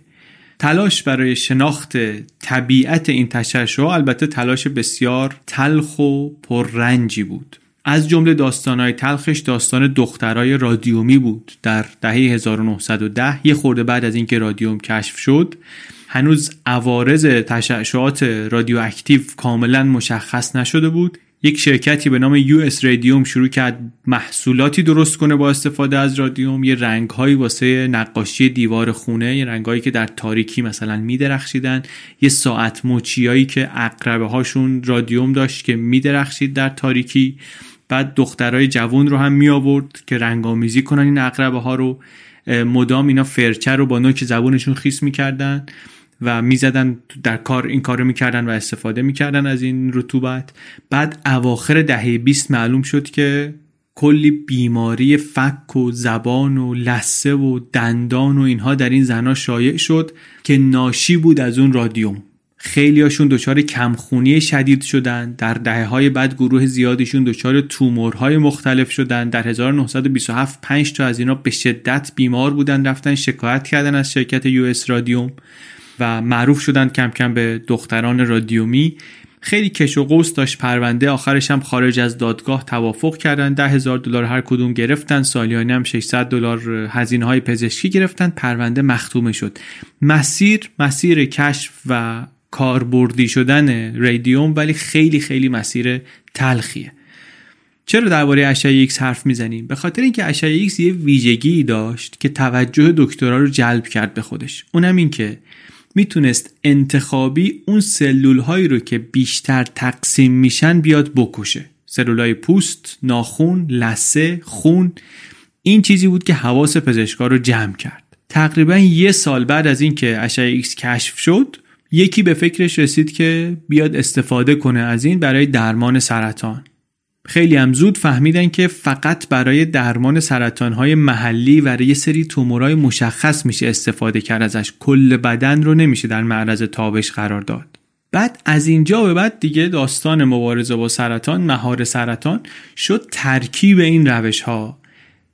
تلاش برای شناخت طبیعت این تشعشع البته تلاش بسیار تلخ و پررنجی بود. از جمله داستانهای تلخش داستان دخترای رادیومی بود. در دهه 1910 یه خورده بعد از اینکه رادیوم کشف شد هنوز عوارض تشعشعات رادیواکتیو کاملا مشخص نشده بود. یک شرکتی به نام US Radium شروع کرد محصولاتی درست کنه با استفاده از رادیوم. یه رنگهایی واسه نقاشی دیوار خونه یه رنگهایی که در تاریکی مثلا میدرخشیدن. یه ساعت مچیایی که عقربه هاشون رادیوم داشت که میدرخشید در تاریکی. بعد دخترای جوون رو هم می آورد که رنگامیزی کنن این عقربه ها رو مدام اینا فرچه رو با نوک زبونشون خیس می‌کردن و می‌زدن در کار این کار رو می‌کردن و استفاده می‌کردن از این رطوبت. بعد اواخر دهه 20 معلوم شد که کلی بیماری فک و زبان و لسه و دندان و اینها در این زنها شایع شد که ناشی بود از اون رادیوم. خیلی هاشون دچار کمخونی شدید شدن در دهه های بعد گروه زیادیشون دچار تومورهای مختلف شدن. در 1927 5 تا از اینا به شدت بیمار بودن رفتن شکایت کردن از شرکت یو اس رادیوم و معروف شدن کم کم به دختران رادیومی. خیلی کش و قوس داشت پرونده آخرش هم خارج از دادگاه توافق کردن. ده دلار هر کدوم گرفتن سالیانه هم 600 دلار هزینه های پزشکی گرفتن. پرونده مختومه شد. مسیر مسیر کشف و کاربردی شدن radium ولی خیلی خیلی مسیر تلخیه. چرا درباره اشعه ایکس حرف می‌زنیم؟ به خاطر اینکه اشعه ایکس یه ویژگی داشت که توجه دکترا رو جلب کرد به خودش. اونم این که می‌تونست انتخابی اون سلول هایی رو که بیشتر تقسیم میشن بیاد بکشه. سلول های پوست، ناخون، لثه، خون. این چیزی بود که حواس پزشکا رو جمع کرد. تقریبا یه سال بعد از اینکه اشعه ایکس کشف شد یکی به فکرش رسید که بیاد استفاده کنه از این برای درمان سرطان. خیلی هم زود فهمیدن که فقط برای درمان سرطانهای محلی و یه سری تومورای مشخص میشه استفاده کرد ازش. کل بدن رو نمیشه در معرض تابش قرار داد. بعد از اینجا به بعد دیگه داستان مبارزه با سرطان مهار سرطان شد ترکیب این روش ها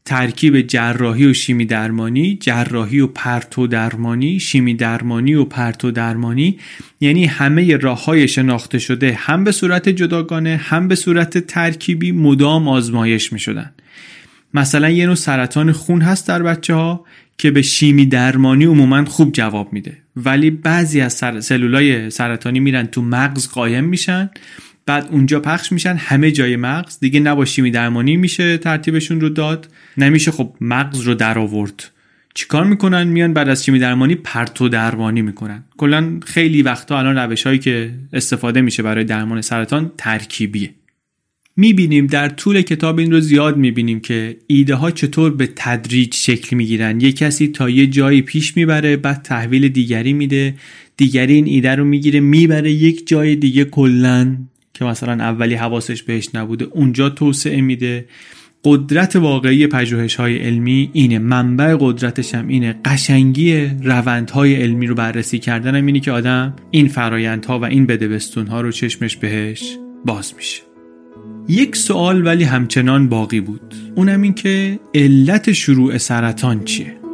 ترکیب جراحی و شیمی درمانی جراحی و پرتو درمانی شیمی درمانی و پرتو درمانی یعنی همه راه های شناخته شده هم به صورت جداگانه هم به صورت ترکیبی مدام آزمایش می شدن. مثلا یه نوع سرطان خون هست در بچه ها که به شیمی درمانی عموما خوب جواب میده ولی بعضی از سر... سلولای سرطانی میرن تو مغز قایم میشن بعد اونجا پخش میشن همه جای مغز. دیگه نبا شیمی درمانی میشه ترتیبشون رو داد نمیشه خب مغز رو در آورد. چیکار می‌کنن؟ میان بعد از شیمی درمانی پرتو درمانی می‌کنن. کلا خیلی وقتا الان روش هایی که استفاده میشه برای درمان سرطان ترکیبیه. می‌بینیم در طول کتاب این رو زیاد می‌بینیم که ایده ها چطور به تدریج شکل می‌گیرن. یه کسی تا یه جایی پیش می‌بره بعد تحویل دیگری میده. دیگری این ایده رو می‌گیره می‌بره یک جای دیگه کلا. که مثلا اولی حواسش بهش نبوده اونجا توسعه میده. قدرت واقعی پژوهش های علمی اینه. منبع قدرتش هم اینه. قشنگی روندهای علمی رو بررسی کردن هم اینه که آدم این فرایندها و این بدبستون ها رو چشمش بهش باز میشه. یک سوال ولی همچنان باقی بود. اونم این که علت شروع سرطان چیه؟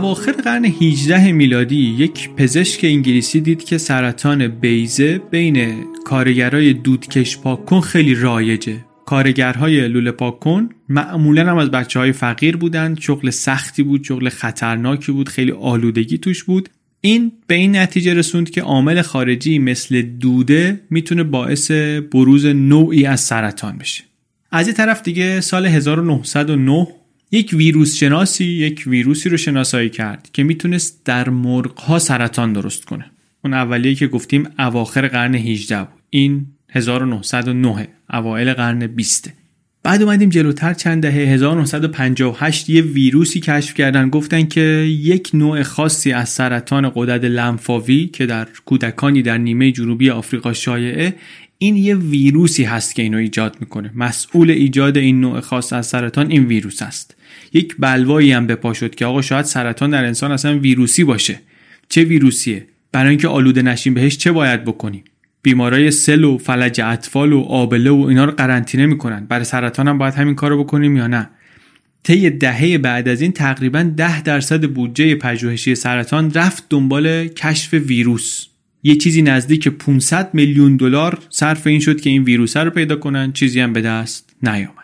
اواخر قرن 18 میلادی یک پزشک انگلیسی دید که سرطان بیزه بین کارگرای دودکش پاکن خیلی رایجه. کارگرهای لوله پاکن معمولا هم از بچه های فقیر بودن شغل سختی بود شغل خطرناکی بود خیلی آلودگی توش بود. این به این نتیجه رسوند که عامل خارجی مثل دوده می‌تونه باعث بروز نوعی از سرطان بشه. از این طرف دیگه سال 1909 یک ویروس شناسی یک ویروسی رو شناسایی کرد که می‌تونست در مرغ ها سرطان درست کنه. اون اولیه که گفتیم اواخر قرن 18 بود. این 1909 اوایل قرن 20 بعد اومدیم جلوتر چند دهه 1958 یه ویروسی کشف کردن. گفتن که یک نوع خاصی از سرطان قدرت لنفاوی که در کودکانی در نیمه جنوبی آفریقا شایعه این یه ویروسی هست که اینو ایجاد می‌کنه. مسئول ایجاد این نوع خاص از سرطان این ویروس است. یک بلوایی هم به پا شد که آقا شاید سرطان در انسان اصلا ویروسی باشه. چه ویروسیه؟ برای اینکه آلوده نشیم بهش چه باید بکنیم؟ بیمارای سل و فلج اطفال و آبله و اینا رو قرنطینه می‌کنن. برای سرطان هم باید همین کارو بکنیم یا نه؟ طی دهه بعد از این تقریبا 10 درصد بودجه پژوهشی سرطان رفت دنبال کشف ویروس. یه چیزی نزدیک 500 میلیون دلار صرف این شد که این ویروس رو پیدا کنن. چیزی هم به دست نیامد.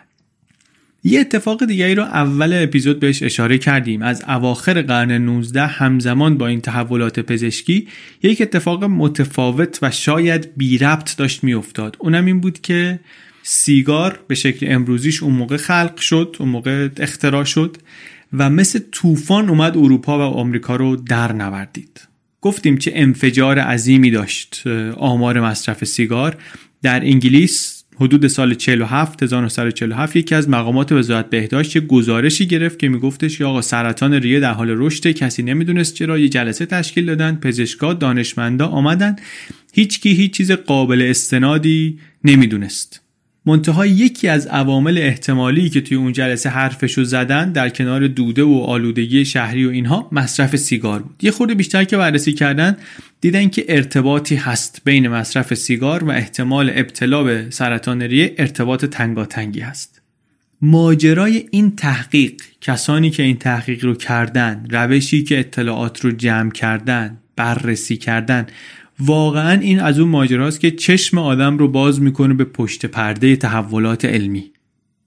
یه اتفاق دیگری رو اول اپیزود بهش اشاره کردیم. از اواخر قرن 19 همزمان با این تحولات پزشکی یک اتفاق متفاوت و شاید بی ربط داشت میافتاد. اونم این بود که سیگار به شکل امروزیش اون موقع خلق شد اون موقع اختراع شد و مثل طوفان اومد اروپا و آمریکا رو در نوردید. گفتیم چه انفجار عظیمی داشت آمار مصرف سیگار. در انگلیس حدود سال 47 1947 یکی از مقامات وزارت بهداشت یه گزارشی گرفت که میگفتش که آقا سرطان ریه در حال رشد کسی نمی‌دونست چرا یه جلسه تشکیل دادن پزشکا دانشمندا آمدن. هیچکی هیچ چیز قابل استنادی نمی‌دونست. منتها یکی از عوامل احتمالی که توی اون جلسه حرفشو زدن در کنار دوده و آلودگی شهری و اینها مصرف سیگار بود. یه خورده بیشتر که بررسی کردن دیدن که ارتباطی هست بین مصرف سیگار و احتمال ابتلا به سرطان ریه ارتباط تنگاتنگی هست. ماجرای این تحقیق کسانی که این تحقیق رو کردن روشی که اطلاعات رو جمع کردن بررسی کردن واقعا این از اون ماجراست که چشم آدم رو باز می‌کنه به پشت پرده تحولات علمی.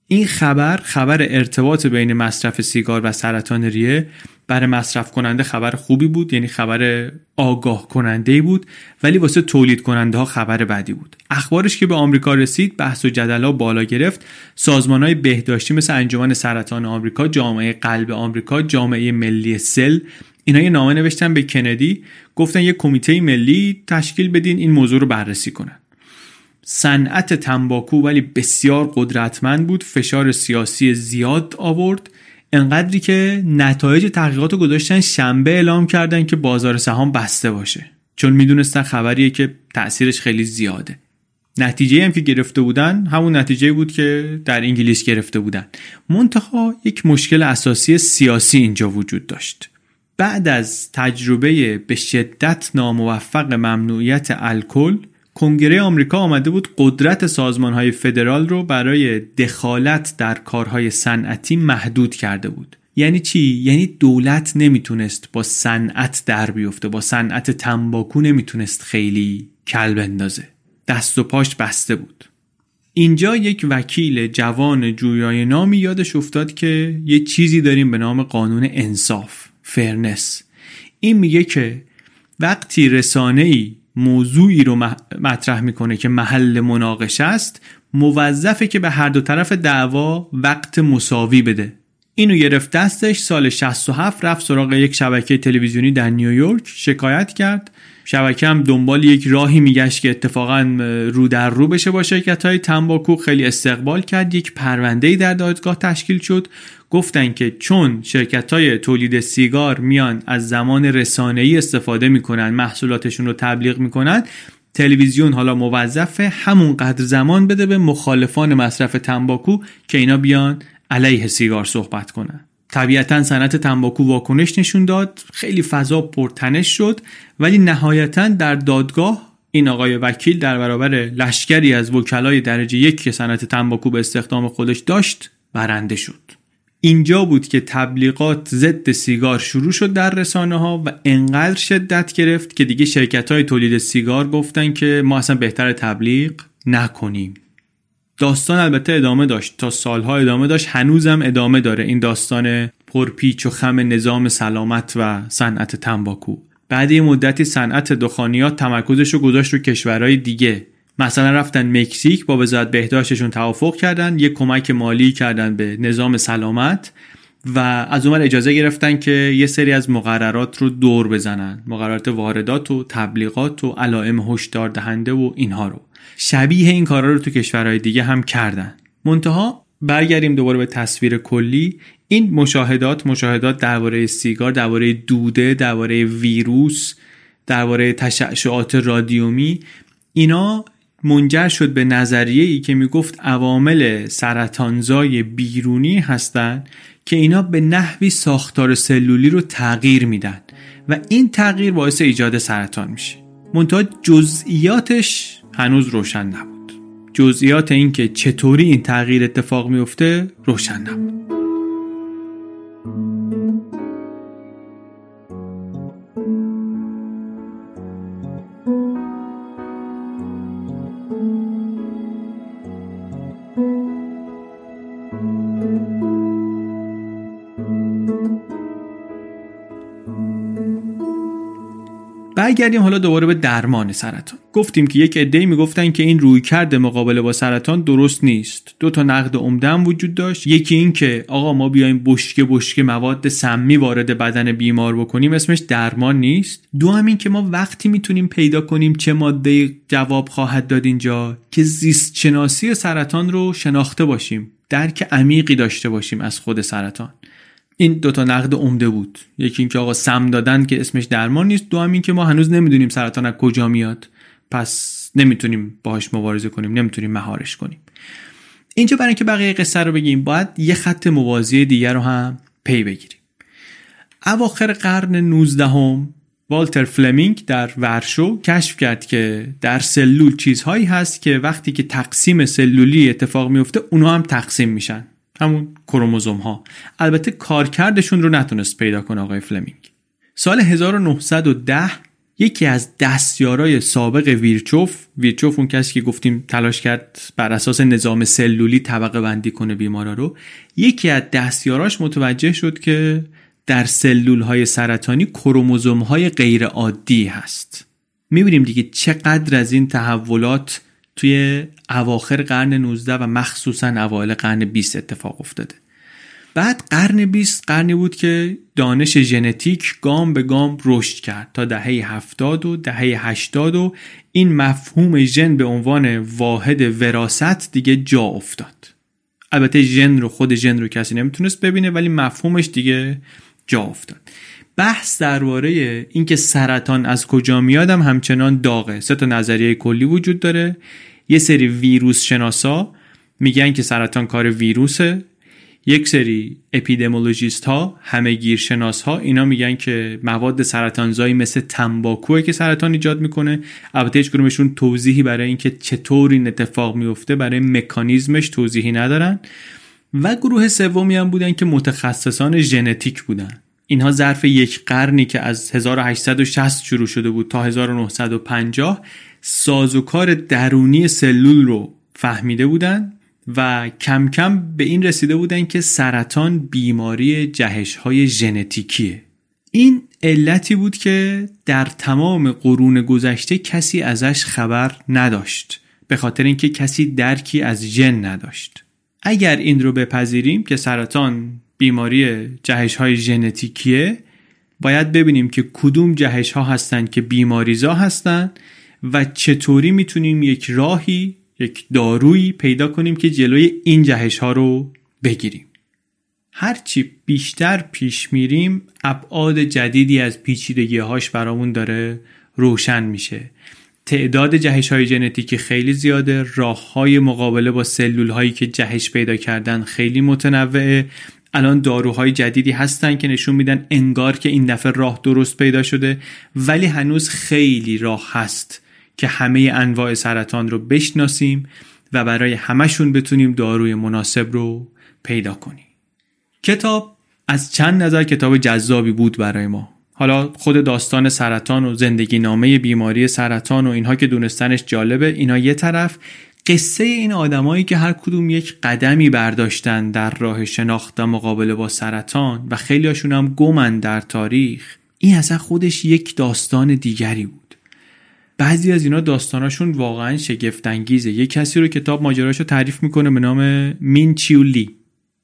این خبر خبر ارتباط بین مصرف سیگار و سرطان ریه برای مصرف کننده خبر خوبی بود یعنی خبر آگاه کننده بود ولی واسه تولید کننده ها خبر بدی بود. اخبارش که به آمریکا رسید بحث و جدلا بالا گرفت. سازمان های بهداشتی مثل انجمن سرطان آمریکا جامعه قلب آمریکا جامعه ملی سل اینا یه نامه نوشتن به کندی گفتن یه کمیته ملی تشکیل بدین این موضوع رو بررسی کنن. صنعت تنباکو ولی بسیار قدرتمند بود فشار سیاسی زیاد آورد. انقدری که نتایج تحقیقات رو گذاشتن شنبه اعلام کردن که بازار سهام بسته باشه. چون می‌دونستن خبریه که تاثیرش خیلی زیاده. نتیجه هم که گرفته بودن همون نتیجه بود که در انگلیس گرفته بودن. منتها یک مشکل اساسی سیاسی اینجا وجود داشت. بعد از تجربه به شدت ناموفق ممنوعیت الکل کنگره آمریکا آمده بود قدرت سازمان های فدرال رو برای دخالت در کارهای صنعتی محدود کرده بود. یعنی چی؟ یعنی دولت نمی‌تونست با صنعت در بیفته با صنعت تنباکو نمی‌تونست خیلی کل بندازه. دست و پاش بسته بود. اینجا یک وکیل جوان جویای نامی یادش افتاد که یه چیزی داریم به نام قانون انصاف. fairness این میگه که وقتی رسانه ای موضوعی رو مطرح می‌کنه که محل مناقشه است موظفه که به هر دو طرف دعوا وقت مساوی بده. اینو گرفت دستش سال 67 رفت سراغ یک شبکه تلویزیونی در نیویورک شکایت کرد. شبکه هم دنبال یک راهی میگشت که اتفاقا رو در رو بشه با شرکت های تنباکو خیلی استقبال کرد. یک پرونده در دادگاه تشکیل شد. گفتن که چون شرکت های تولید سیگار میان از زمان رسانه‌ای استفاده می‌کنن محصولاتشون رو تبلیغ می‌کنن تلویزیون حالا موظفه همون قدر زمان بده به مخالفان مصرف تنباکو که اینا بیان علیه سیگار صحبت کنن. طبیعتا صنعت تنباکو واکنش نشون داد. خیلی فضا پرتنش شد ولی نهایتا در دادگاه این آقای وکیل در برابر لشکری از وکلای درجه یک که صنعت تنباکو به استخدام خودش داشت برنده شد. اینجا بود که تبلیغات ضد سیگار شروع شد در رسانه ها و انقدر شدت گرفت که دیگه شرکت های تولید سیگار گفتن که ما اصلا بهتر تبلیغ نکنیم. داستان البته ادامه داشت. تا سالها ادامه داشت. هنوزم ادامه داره. این داستان پرپیچ و خم نظام سلامت و صنعت تنباکو. بعد یه مدتی صنعت دخانیات تمرکزش رو گذاشت رو کشورهای دیگه. مثلا رفتن مکزیک با وزارت بهداشتشون توافق کردن. یه کمک مالی کردن به نظام سلامت. و از اون اجازه گرفتن که یه سری از مقررات رو دور بزنن. مقررات واردات و تبلیغات و علائم هشدار دهنده و اینها رو. شبیه این کارا رو تو کشورهای دیگه هم کردن. منتها برگردیم دوباره به تصویر کلی. این مشاهدات مشاهدات درباره سیگار درباره دوده درباره ویروس درباره تشعشعات رادیومی اینا منجر شد به نظریه ای که می‌گفت عوامل سرطانزای بیرونی هستند که اینا به نحوی ساختار سلولی رو تغییر میدن و این تغییر باعث ایجاد سرطان میشه. منتها جزئیاتش هنوز روشن نبود. جزئیات اینکه چطوری این تغییر اتفاق میفته روشن نبود. برگردیم حالا دوباره به درمان سرطان. گفتیم که یک عده‌ای می‌گفتن که این رویکرد مقابله با سرطان درست نیست. دو تا نقد عمده وجود داشت. یکی این که آقا ما بیایم بشکه بشکه مواد سمی وارد بدن بیمار بکنیم اسمش درمان نیست. دو هم این که ما وقتی می‌تونیم پیدا کنیم چه ماده جواب خواهد داد اینجا که زیست شناسی سرطان رو شناخته باشیم درک عمیقی داشته باشیم از خود سرطان. این دوتا نقد عمده بود. یکی اینکه آقا سم دادن که اسمش درمان نیست. دو هم این که ما هنوز نمی‌دونیم سرطان از کجا میاد. پس نمی‌تونیم باهاش مبارزه کنیم. نمی‌تونیم مهارش کنیم. اینجا برای اینکه بقیه قصه رو بگیم؟ باید یه خط موازی دیگر رو هم پی بگیریم. اواخر قرن 19 هم والتر فلمینگ در ورشو کشف کرد که در سلول چیزهایی هست که وقتی که تقسیم سلولی اتفاق میفته اونها هم تقسیم میشن. همون کروموزوم ها البته کارکردشون رو نتونست پیدا کنه آقای فلمینگ. سال 1910 یکی از دستیارای سابق ویرچوف ویرچوف اون کسی که گفتیم تلاش کرد بر اساس نظام سلولی طبقه بندی کنه بیمارا رو یکی از دستیاراش متوجه شد که در سلول های سرطانی کروموزوم های غیر عادی هست. می‌بینیم دیگه چقدر از این تحولات توی اواخر قرن 19 و مخصوصا اوایل قرن 20 اتفاق افتاده. بعد قرن 20 قرنی بود که دانش ژنتیک گام به گام رشد کرد تا دهه 70 و دهه 80 و این مفهوم ژن به عنوان واحد وراست دیگه جا افتاد. البته ژن رو خود ژن رو کسی نمی‌تونست ببینه ولی مفهومش دیگه جا افتاد. بحث درباره اینکه سرطان از کجا میادم همچنان داغه. سه تا نظریه کلی وجود داره. یه سری ویروس شناسا میگن که سرطان کار ویروسه. یک سری اپیدمولوژیست ها همه گیر ها اینا میگن که مواد سرطانزایی مثل تنباکوه که سرطان ایجاد می‌کنه. البته هیچ کدومشون توضیحی برای اینکه چطور این اتفاق میفته برای مکانیزمش توضیحی ندارن. و گروه سومی هم بودن که متخصصان ژنتیک بودن. اینها ظرف یک قرنی که از 1860 شروع شده بود تا 1950 سازوکار درونی سلول رو فهمیده بودن و کم کم به این رسیده بودن که سرطان بیماری جهش های ژنتیکیه. این علتی بود که در تمام قرون گذشته کسی ازش خبر نداشت به خاطر اینکه کسی درکی از ژن نداشت. اگر این رو بپذیریم که سرطان بیماری جهش های ژنتیکیه. باید ببینیم که کدوم جهش ها هستند که بیماریزا هستند و چطوری می‌تونیم یک راهی یک دارویی پیدا کنیم که جلوی این جهش ها رو بگیریم. هرچی بیشتر پیش میریم ابعاد جدیدی از پیچیدگی هاش برامون داره روشن میشه. تعداد جهش های ژنتیکی خیلی زیاده راه های مقابله با سلول هایی که جهش پیدا کردن خیلی متنوعه الان داروهای جدیدی هستن که نشون میدن انگار که این دفعه راه درست پیدا شده ولی هنوز خیلی راه هست که همه انواع سرطان رو بشناسیم و برای همشون بتونیم داروی مناسب رو پیدا کنیم. کتاب از چند نظر کتاب جذابی بود برای ما. حالا خود داستان سرطان و زندگی نامه بیماری سرطان و اینها که دونستنش جالبه اینا یه طرف. قصه این آدمایی که هر کدوم یک قدمی برداشتن در راه شناخت و مقابله با سرطان و خیلی هاشون هم گمن در تاریخ این اصلا خودش یک داستان دیگری بود. بعضی از اینا داستاناشون واقعا شگفتانگیزه. یه کسی رو کتاب ماجراشو تعریف می‌کنه به نام مین چیولی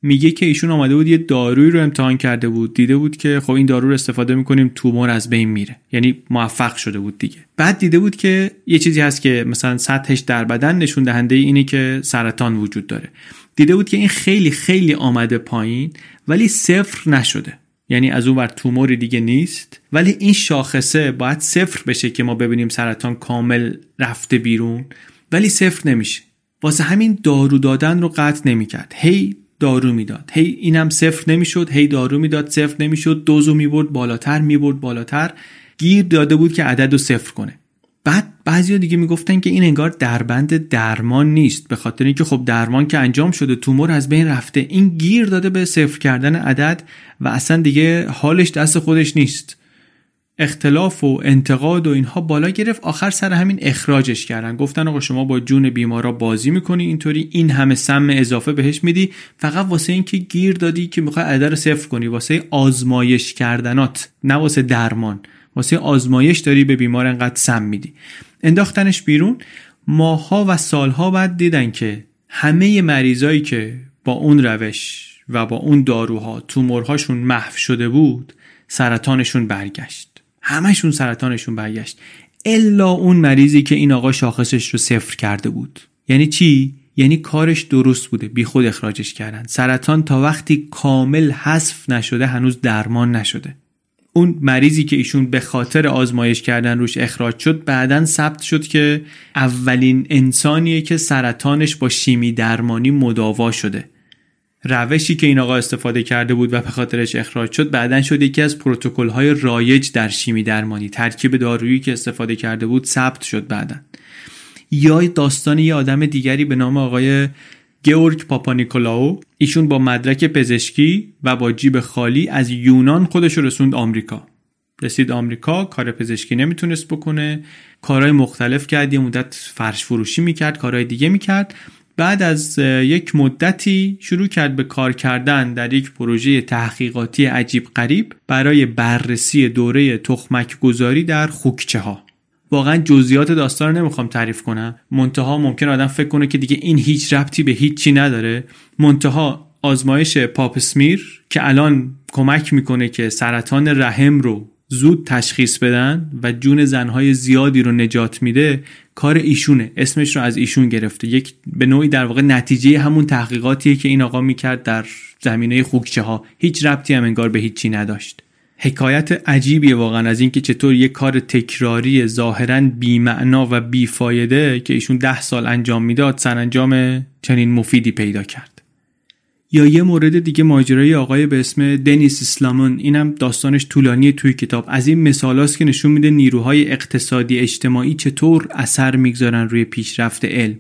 میگه که ایشون آمده بود یه دارویی رو امتحان کرده بود. دیده بود که خب این دارو رو استفاده می‌کنیم تومور از بین میره. یعنی موفق شده بود دیگه. بعد دیده بود که یه چیزی هست که مثلا سطحش در بدن نشون دهنده اینه که سرطان وجود داره. دیده بود که این خیلی خیلی آمده پایین ولی صفر نشده. یعنی از اون بر توموری دیگه نیست. ولی این شاخصه باید صفر بشه که ما ببینیم سرطان کامل رفته بیرون ولی صفر نمیشه. واسه همین دارو دادن رو قطع نمی‌کرد. هی دارو می‌داد. هی اینم صفر نمی‌شد هی دارو می‌داد صفر نمی‌شد دوزو می‌برد بالاتر می‌برد بالاتر. گیر داده بود که عدد رو صفر کنه. بعد بعضی دیگه می‌گفتن که این انگار دربند درمان نیست به خاطر اینکه خب درمان که انجام شده تومور از بین رفته. این گیر داده به صفر کردن عدد و اصلا دیگه حالش دست خودش نیست. اختلاف و انتقاد و اینها بالا گرفت. آخر سر همین اخراجش کردن. گفتن آقا شما با جون بیمارا بازی می‌کنی اینطوری این همه سم اضافه بهش میدی. فقط واسه اینکه گیر دادی که می‌خوای عدد رو صفر کنی. واسه آزمایش کردنات نه واسه درمان. واسه آزمایش داری به بیمار انقدر سم میدی. انداختنش بیرون. ماها و سالها بعد دیدن که همه مریضایی که با اون روش و با اون داروها تومورهاشون محو شده بود سرطانشون برگشت. همشون سرطانشون برگشت. الا اون مریضی که این آقا شاخصش رو صفر کرده بود. یعنی چی؟ یعنی کارش درست بوده. بی خود اخراجش کردن. سرطان تا وقتی کامل حذف نشده هنوز درمان نشده. اون مریضی که ایشون به خاطر آزمایش کردن روش اخراج شد بعدا ثبت شد که اولین انسانیه که سرطانش با شیمی درمانی مداوا شده. روشی که این آقا استفاده کرده بود و به خاطرش اخراج شد بعدا شد یکی از پروتکل های رایج در شیمی درمانی. ترکیب دارویی که استفاده کرده بود ثبت شد بعدا. یا داستان یه آدم دیگری به نام آقای گیورگ پاپانیکولاو. ایشون با مدرک پزشکی و با جیب خالی از یونان خودش رسوند آمریکا. رسید آمریکا کار پزشکی نمی‌تونست بکنه. کارهای مختلف کرد یه مدت فرش فروشی می‌کرد کارهای دیگه می‌کرد. بعد از یک مدتی شروع کرد به کار کردن در یک پروژه تحقیقاتی عجیب غریب برای بررسی دوره تخمک گذاری در خوکچه ها واقعا جزئیات داستان رو نمی‌خوام تعریف کنم. منتها ممکن آدم فکر کنه که دیگه این هیچ ربطی به هیچی نداره. منتها آزمایش پاپسمیر که الان کمک می‌کنه که سرطان رحم رو زود تشخیص بدن و جون زنهای زیادی رو نجات میده کار ایشونه. اسمش رو از ایشون گرفته. یک به نوعی در واقع نتیجه همون تحقیقاتیه که این آقا می‌کرد در زمینه خوکچه ها هیچ ربطی هم انگار به هیچی نداشت. حکایت عجیبیه واقعا از اینکه چطور یک کار تکراری ظاهرا بیمعنا و بیفایده که ایشون ده سال انجام می‌داد سرانجام چنین مفیدی پیدا کرد. یا یه مورد دیگه ماجرای آقای به اسم دنیس اسلامون اینم داستانش طولانی توی کتاب. از این مثالاست که نشون میده نیروهای اقتصادی اجتماعی چطور اثر می‌گذارن روی پیشرفت علم.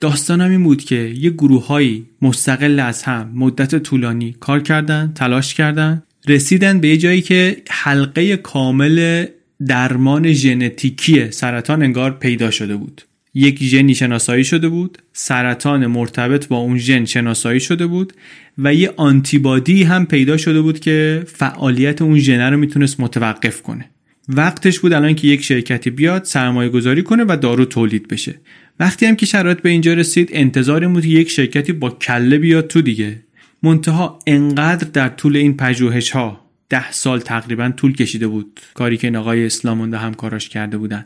داستانم این بود که یه گروههایی مستقل از هم مدت طولانی کار کردن تلاش کردن رسیدن به یه جایی که حلقه کامل درمان ژنتیکی سرطان انگار پیدا شده بود. یک ژنی شناسایی شده بود سرطان مرتبط با اون ژن شناسایی شده بود و یه آنتیبادی هم پیدا شده بود که فعالیت اون ژن رو می‌تونست متوقف کنه. وقتش بود الان که یک شرکتی بیاد سرمایه گذاری کنه و دارو تولید بشه. وقتی هم که شرایط به اینجا رسید انتظار بود که یک شرکتی با کله بیاد تو دیگه. منتها انقدر در طول این پژوهش ها ده سال تقریبا طول کشیده بود. کاری که این آقای اسلامونده همکاراش کرده بودن.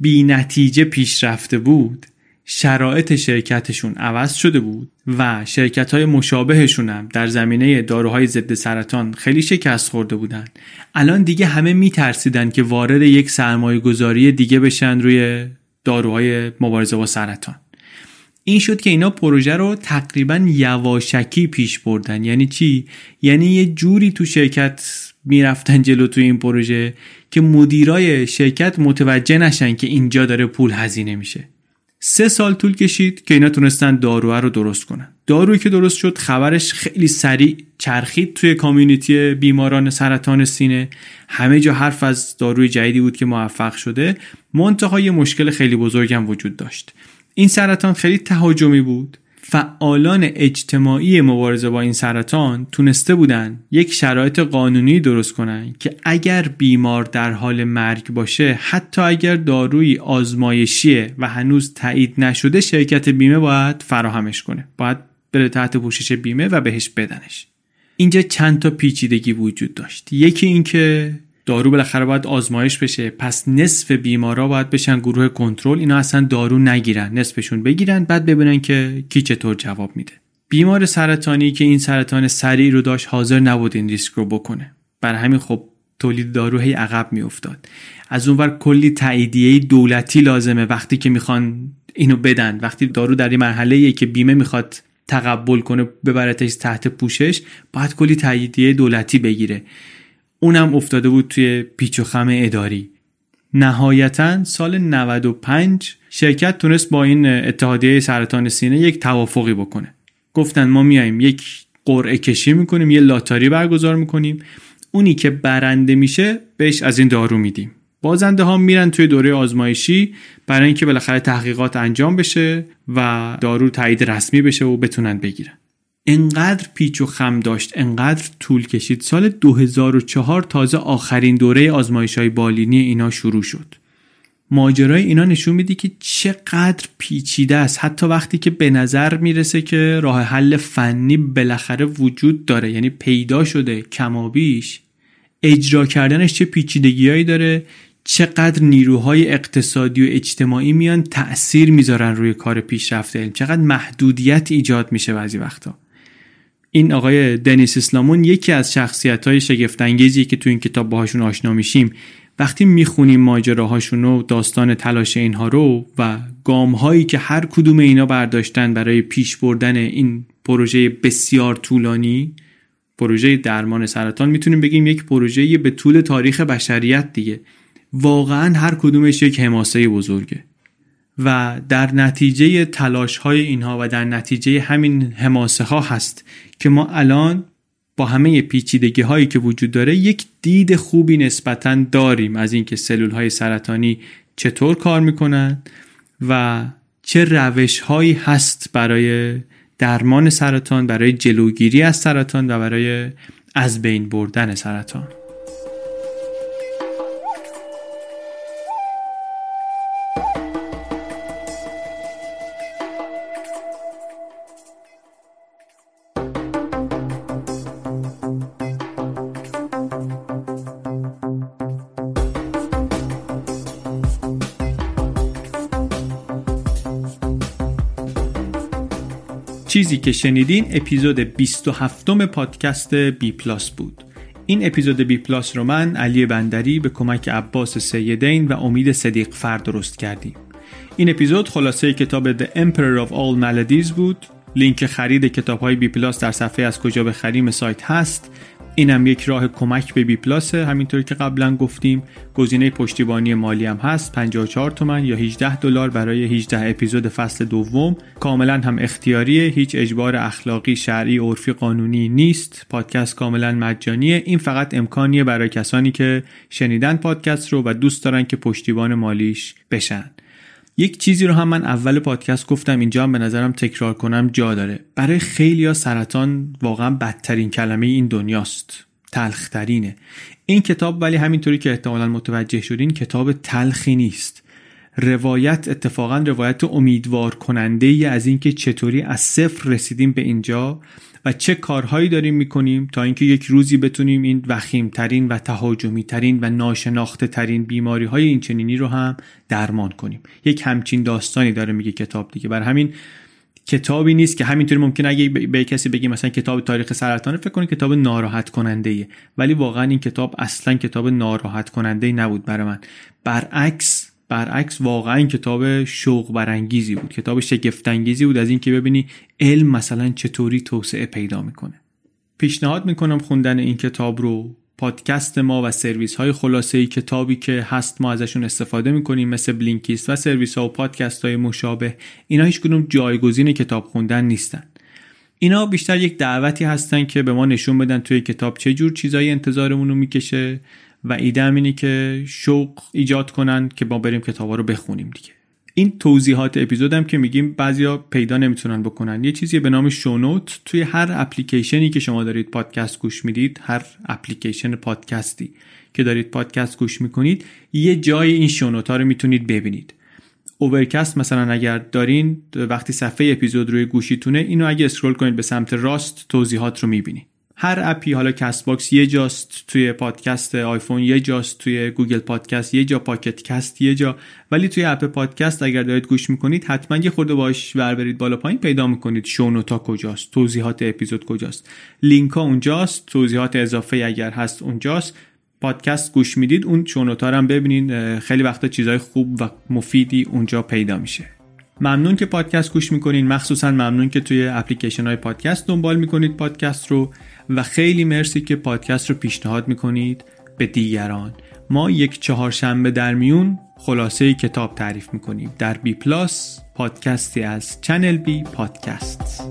بی نتیجه پیش رفته بود. شرایط شرکتشون عوض شده بود و شرکت های مشابهشون هم در زمینه داروهای ضد سرطان خیلی شکست خورده بودن. الان دیگه همه میترسیدن که وارد یک سرمایه گذاری دیگه بشن روی داروهای مبارزه با سرطان. این شد که اینا پروژه رو تقریبا یواشکی پیش بردن. یعنی چی؟ یعنی یه جوری تو شرکت می‌رفتن جلو تو این پروژه که مدیرای شرکت متوجه نشن که اینجا داره پول هزینه میشه. سه سال طول کشید که اینا تونستن داروه رو درست کنن. دارویی که درست شد خبرش خیلی سریع چرخید توی کامیونیتی بیماران سرطان سینه. همه جا حرف از داروی جدیدی بود که موفق شده. منتها یه مشکل خیلی بزرگم وجود داشت. این سرطان خیلی تهاجمی بود. فعالان اجتماعی مبارزه با این سرطان تونسته بودن یک شرایط قانونی درست کنن که اگر بیمار در حال مرگ باشه حتی اگر داروی آزمایشیه و هنوز تایید نشده شرکت بیمه باید فراهمش کنه. باید بره تحت پوشش بیمه و بهش بدنش. اینجا چند تا پیچیدگی وجود داشت. یکی اینکه دارو بالاخره باید آزمایش بشه. پس نصف بیمارا باید بشن گروه کنترل. اینا اصلا دارو نگیرن نصفشون بگیرن بعد ببینن که کی چطور جواب میده. بیمار سرطانی که این سرطان سریع رو داشت حاضر نبود این ریسک رو بکنه. بر همین خب تولید دارو هی عقب میافتاد. از اونور کلی تاییدیه دولتی لازمه. وقتی که می‌خوان اینو بدن وقتی دارو در این مرحله که بیمه می‌خواد تقبل کنه ببرتش تحت پوشش باید کلی تاییدیه دولتی بگیره. اونم افتاده بود توی پیچ و خم اداری. نهایتا سال 95 شرکت تونست با این اتحادیه سرطان سینه یک توافقی بکنه. گفتن ما میایم یک قرعه کشی می‌کنیم یه لاتاری برگزار می‌کنیم. اونی که برنده میشه بهش از این دارو میدیم. بازنده ها میرن توی دوره آزمایشی برای اینکه بالاخره تحقیقات انجام بشه و دارو تایید رسمی بشه و بتونن بگیرن. انقدر پیچ و خم داشت انقدر طول کشید. سال 2004 تازه آخرین دوره آزمایش های بالینی اینا شروع شد. ماجرای اینا نشون میده که چقدر پیچیده است. حتی وقتی که به نظر می‌رسه که راه حل فنی بالاخره وجود داره یعنی پیدا شده کمابیش اجرا کردنش چه پیچیدگیهایی داره چقدر نیروهای اقتصادی و اجتماعی میان تأثیر می‌ذارن روی کار پیشرفت علم. چقدر محدودیت ایجاد میشه بعضی وقتا. این آقای دنیس اسلامون یکی از شخصیت های شگفتانگیزی که تو این کتاب باهاشون آشنا میشیم. وقتی می‌خونیم ماجراهاشون و داستان تلاش اینها رو و گام هایی که هر کدوم اینا برداشتن برای پیش بردن این پروژه بسیار طولانی پروژه درمان سرطان می‌تونیم بگیم یک پروژه به طول تاریخ بشریت دیگه. واقعا هر کدومش یک حماسه بزرگه. و در نتیجه تلاش های اینها و در نتیجه همین حماسه ها هست که ما الان با همه پیچیدگی هایی که وجود داره یک دید خوبی نسبتا داریم از اینکه سلول های سرطانی چطور کار می‌کنن و چه روش هایی هست برای درمان سرطان برای جلوگیری از سرطان و برای از بین بردن سرطان. چیزی که شنیدین اپیزود 27 پادکست بی پلاس بود. این اپیزود بی پلاس رو من علی بندری به کمک عباس سیدین و امید صدیق فرد درست کردیم. این اپیزود خلاصه کتاب The Emperor of All Maladies بود. لینک خرید کتاب های بی پلاس در صفحه از کجا بخریم سایت هست. اینم یک راه کمک به بی پلاس همینطور که قبلا گفتیم. گزینه پشتیبانی مالی هم هست 54 تومن یا 18 دلار برای 18 اپیزود فصل دوم. کاملا هم اختیاریه هیچ اجبار اخلاقی شرعی عرفی قانونی نیست. پادکست کاملا مجانیه. این فقط امکانیه برای کسانی که شنیدن پادکست رو و دوست دارن که پشتیبان مالیش بشن. یک چیزی رو هم من اول پادکست گفتم اینجا هم به نظرم تکرار کنم جا داره. برای خیلی ها سرطان واقعا بدترین کلمه این دنیاست. تلخترینه. این کتاب ولی همینطوری که احتمالا متوجه شدین کتاب تلخی نیست. روایت اتفاقا روایت امیدوار کننده از اینکه چطوری از صفر رسیدیم به اینجا. و چه کارهایی داریم می‌کنیم تا اینکه یک روزی بتونیم این وخیم ترین و تهاجمی ترین و ناشناخته ترین بیماری های این چنینی رو هم درمان کنیم. یک همچین داستانی داره میگه کتاب دیگه. بر همین کتابی نیست که همینطوری ممکن اگه به کسی بگی مثلا کتاب تاریخ سرطان فکر کنید کتاب ناراحت کننده. ولی واقعا این کتاب اصلا کتاب ناراحت کننده نبود برای من. برعکس برعکس واقعا کتاب شوق برانگیزی بود. کتاب شگفت انگیزی بود از اینکه ببینی علم مثلا چطوری توسعه پیدا می‌کنه. پیشنهاد می‌کنم خوندن این کتاب رو پادکست ما و سرویس های خلاصه کتابی که هست ما ازشون استفاده می‌کنیم مثل بلینکیست و سرویس ها و پادکست های مشابه اینا هیچ کدوم جایگزین کتاب خوندن نیستن. اینا بیشتر یک دعوتی هستن که به ما نشون بدن توی کتاب چه جور چیزایی انتظارمون رو می‌کشه. و ایده هم اینه که شوق ایجاد کنن که ما بریم کتابا رو بخونیم دیگه. این توضیحات اپیزودم که میگیم بعضیا پیدا نمی‌تونن بکنن. یه چیزی به نام شونوت توی هر اپلیکیشنی که شما دارید پادکست گوش می‌دید هر اپلیکیشن پادکستی که دارید پادکست گوش می‌کنید یه جای این show note ها رو می‌تونید ببینید. Overcast مثلا اگر دارین وقتی صفحه اپیزود روی گوشیتونه اینو اگه scroll کنید به سمت راست توضیحات رو می‌بینید. هر اپی حالا Castbox یه جاست توی پادکست آیفون یه جاست توی Google Podcast یه جا Pocket Cast یه جا. ولی توی اپ پادکست اگر دارید گوش می‌کنید حتما یه خورده باش ور برید بالا پایین پیدا می‌کنید show note ا کجاست توضیحات اپیزود کجاست. لینک ها اونجاست توضیحات اضافه اگر هست اونجاست. پادکست گوش می‌دید اون show note ا هم ببینید. خیلی وقتا چیزهای خوب و مفیدی اونجا پیدا میشه. ممنون که پادکست گوش می‌کنین. مخصوصا ممنون که توی اپلیکیشن های پادکست دنبال می‌کنید پادکست رو. و خیلی مرسی که پادکست رو پیشنهاد می‌کنید. به دیگران. ما یک چهارشنبه در میون خلاصه کتاب تعریف می‌کنیم. در بی پلاس پادکستی از چنل بی پادکست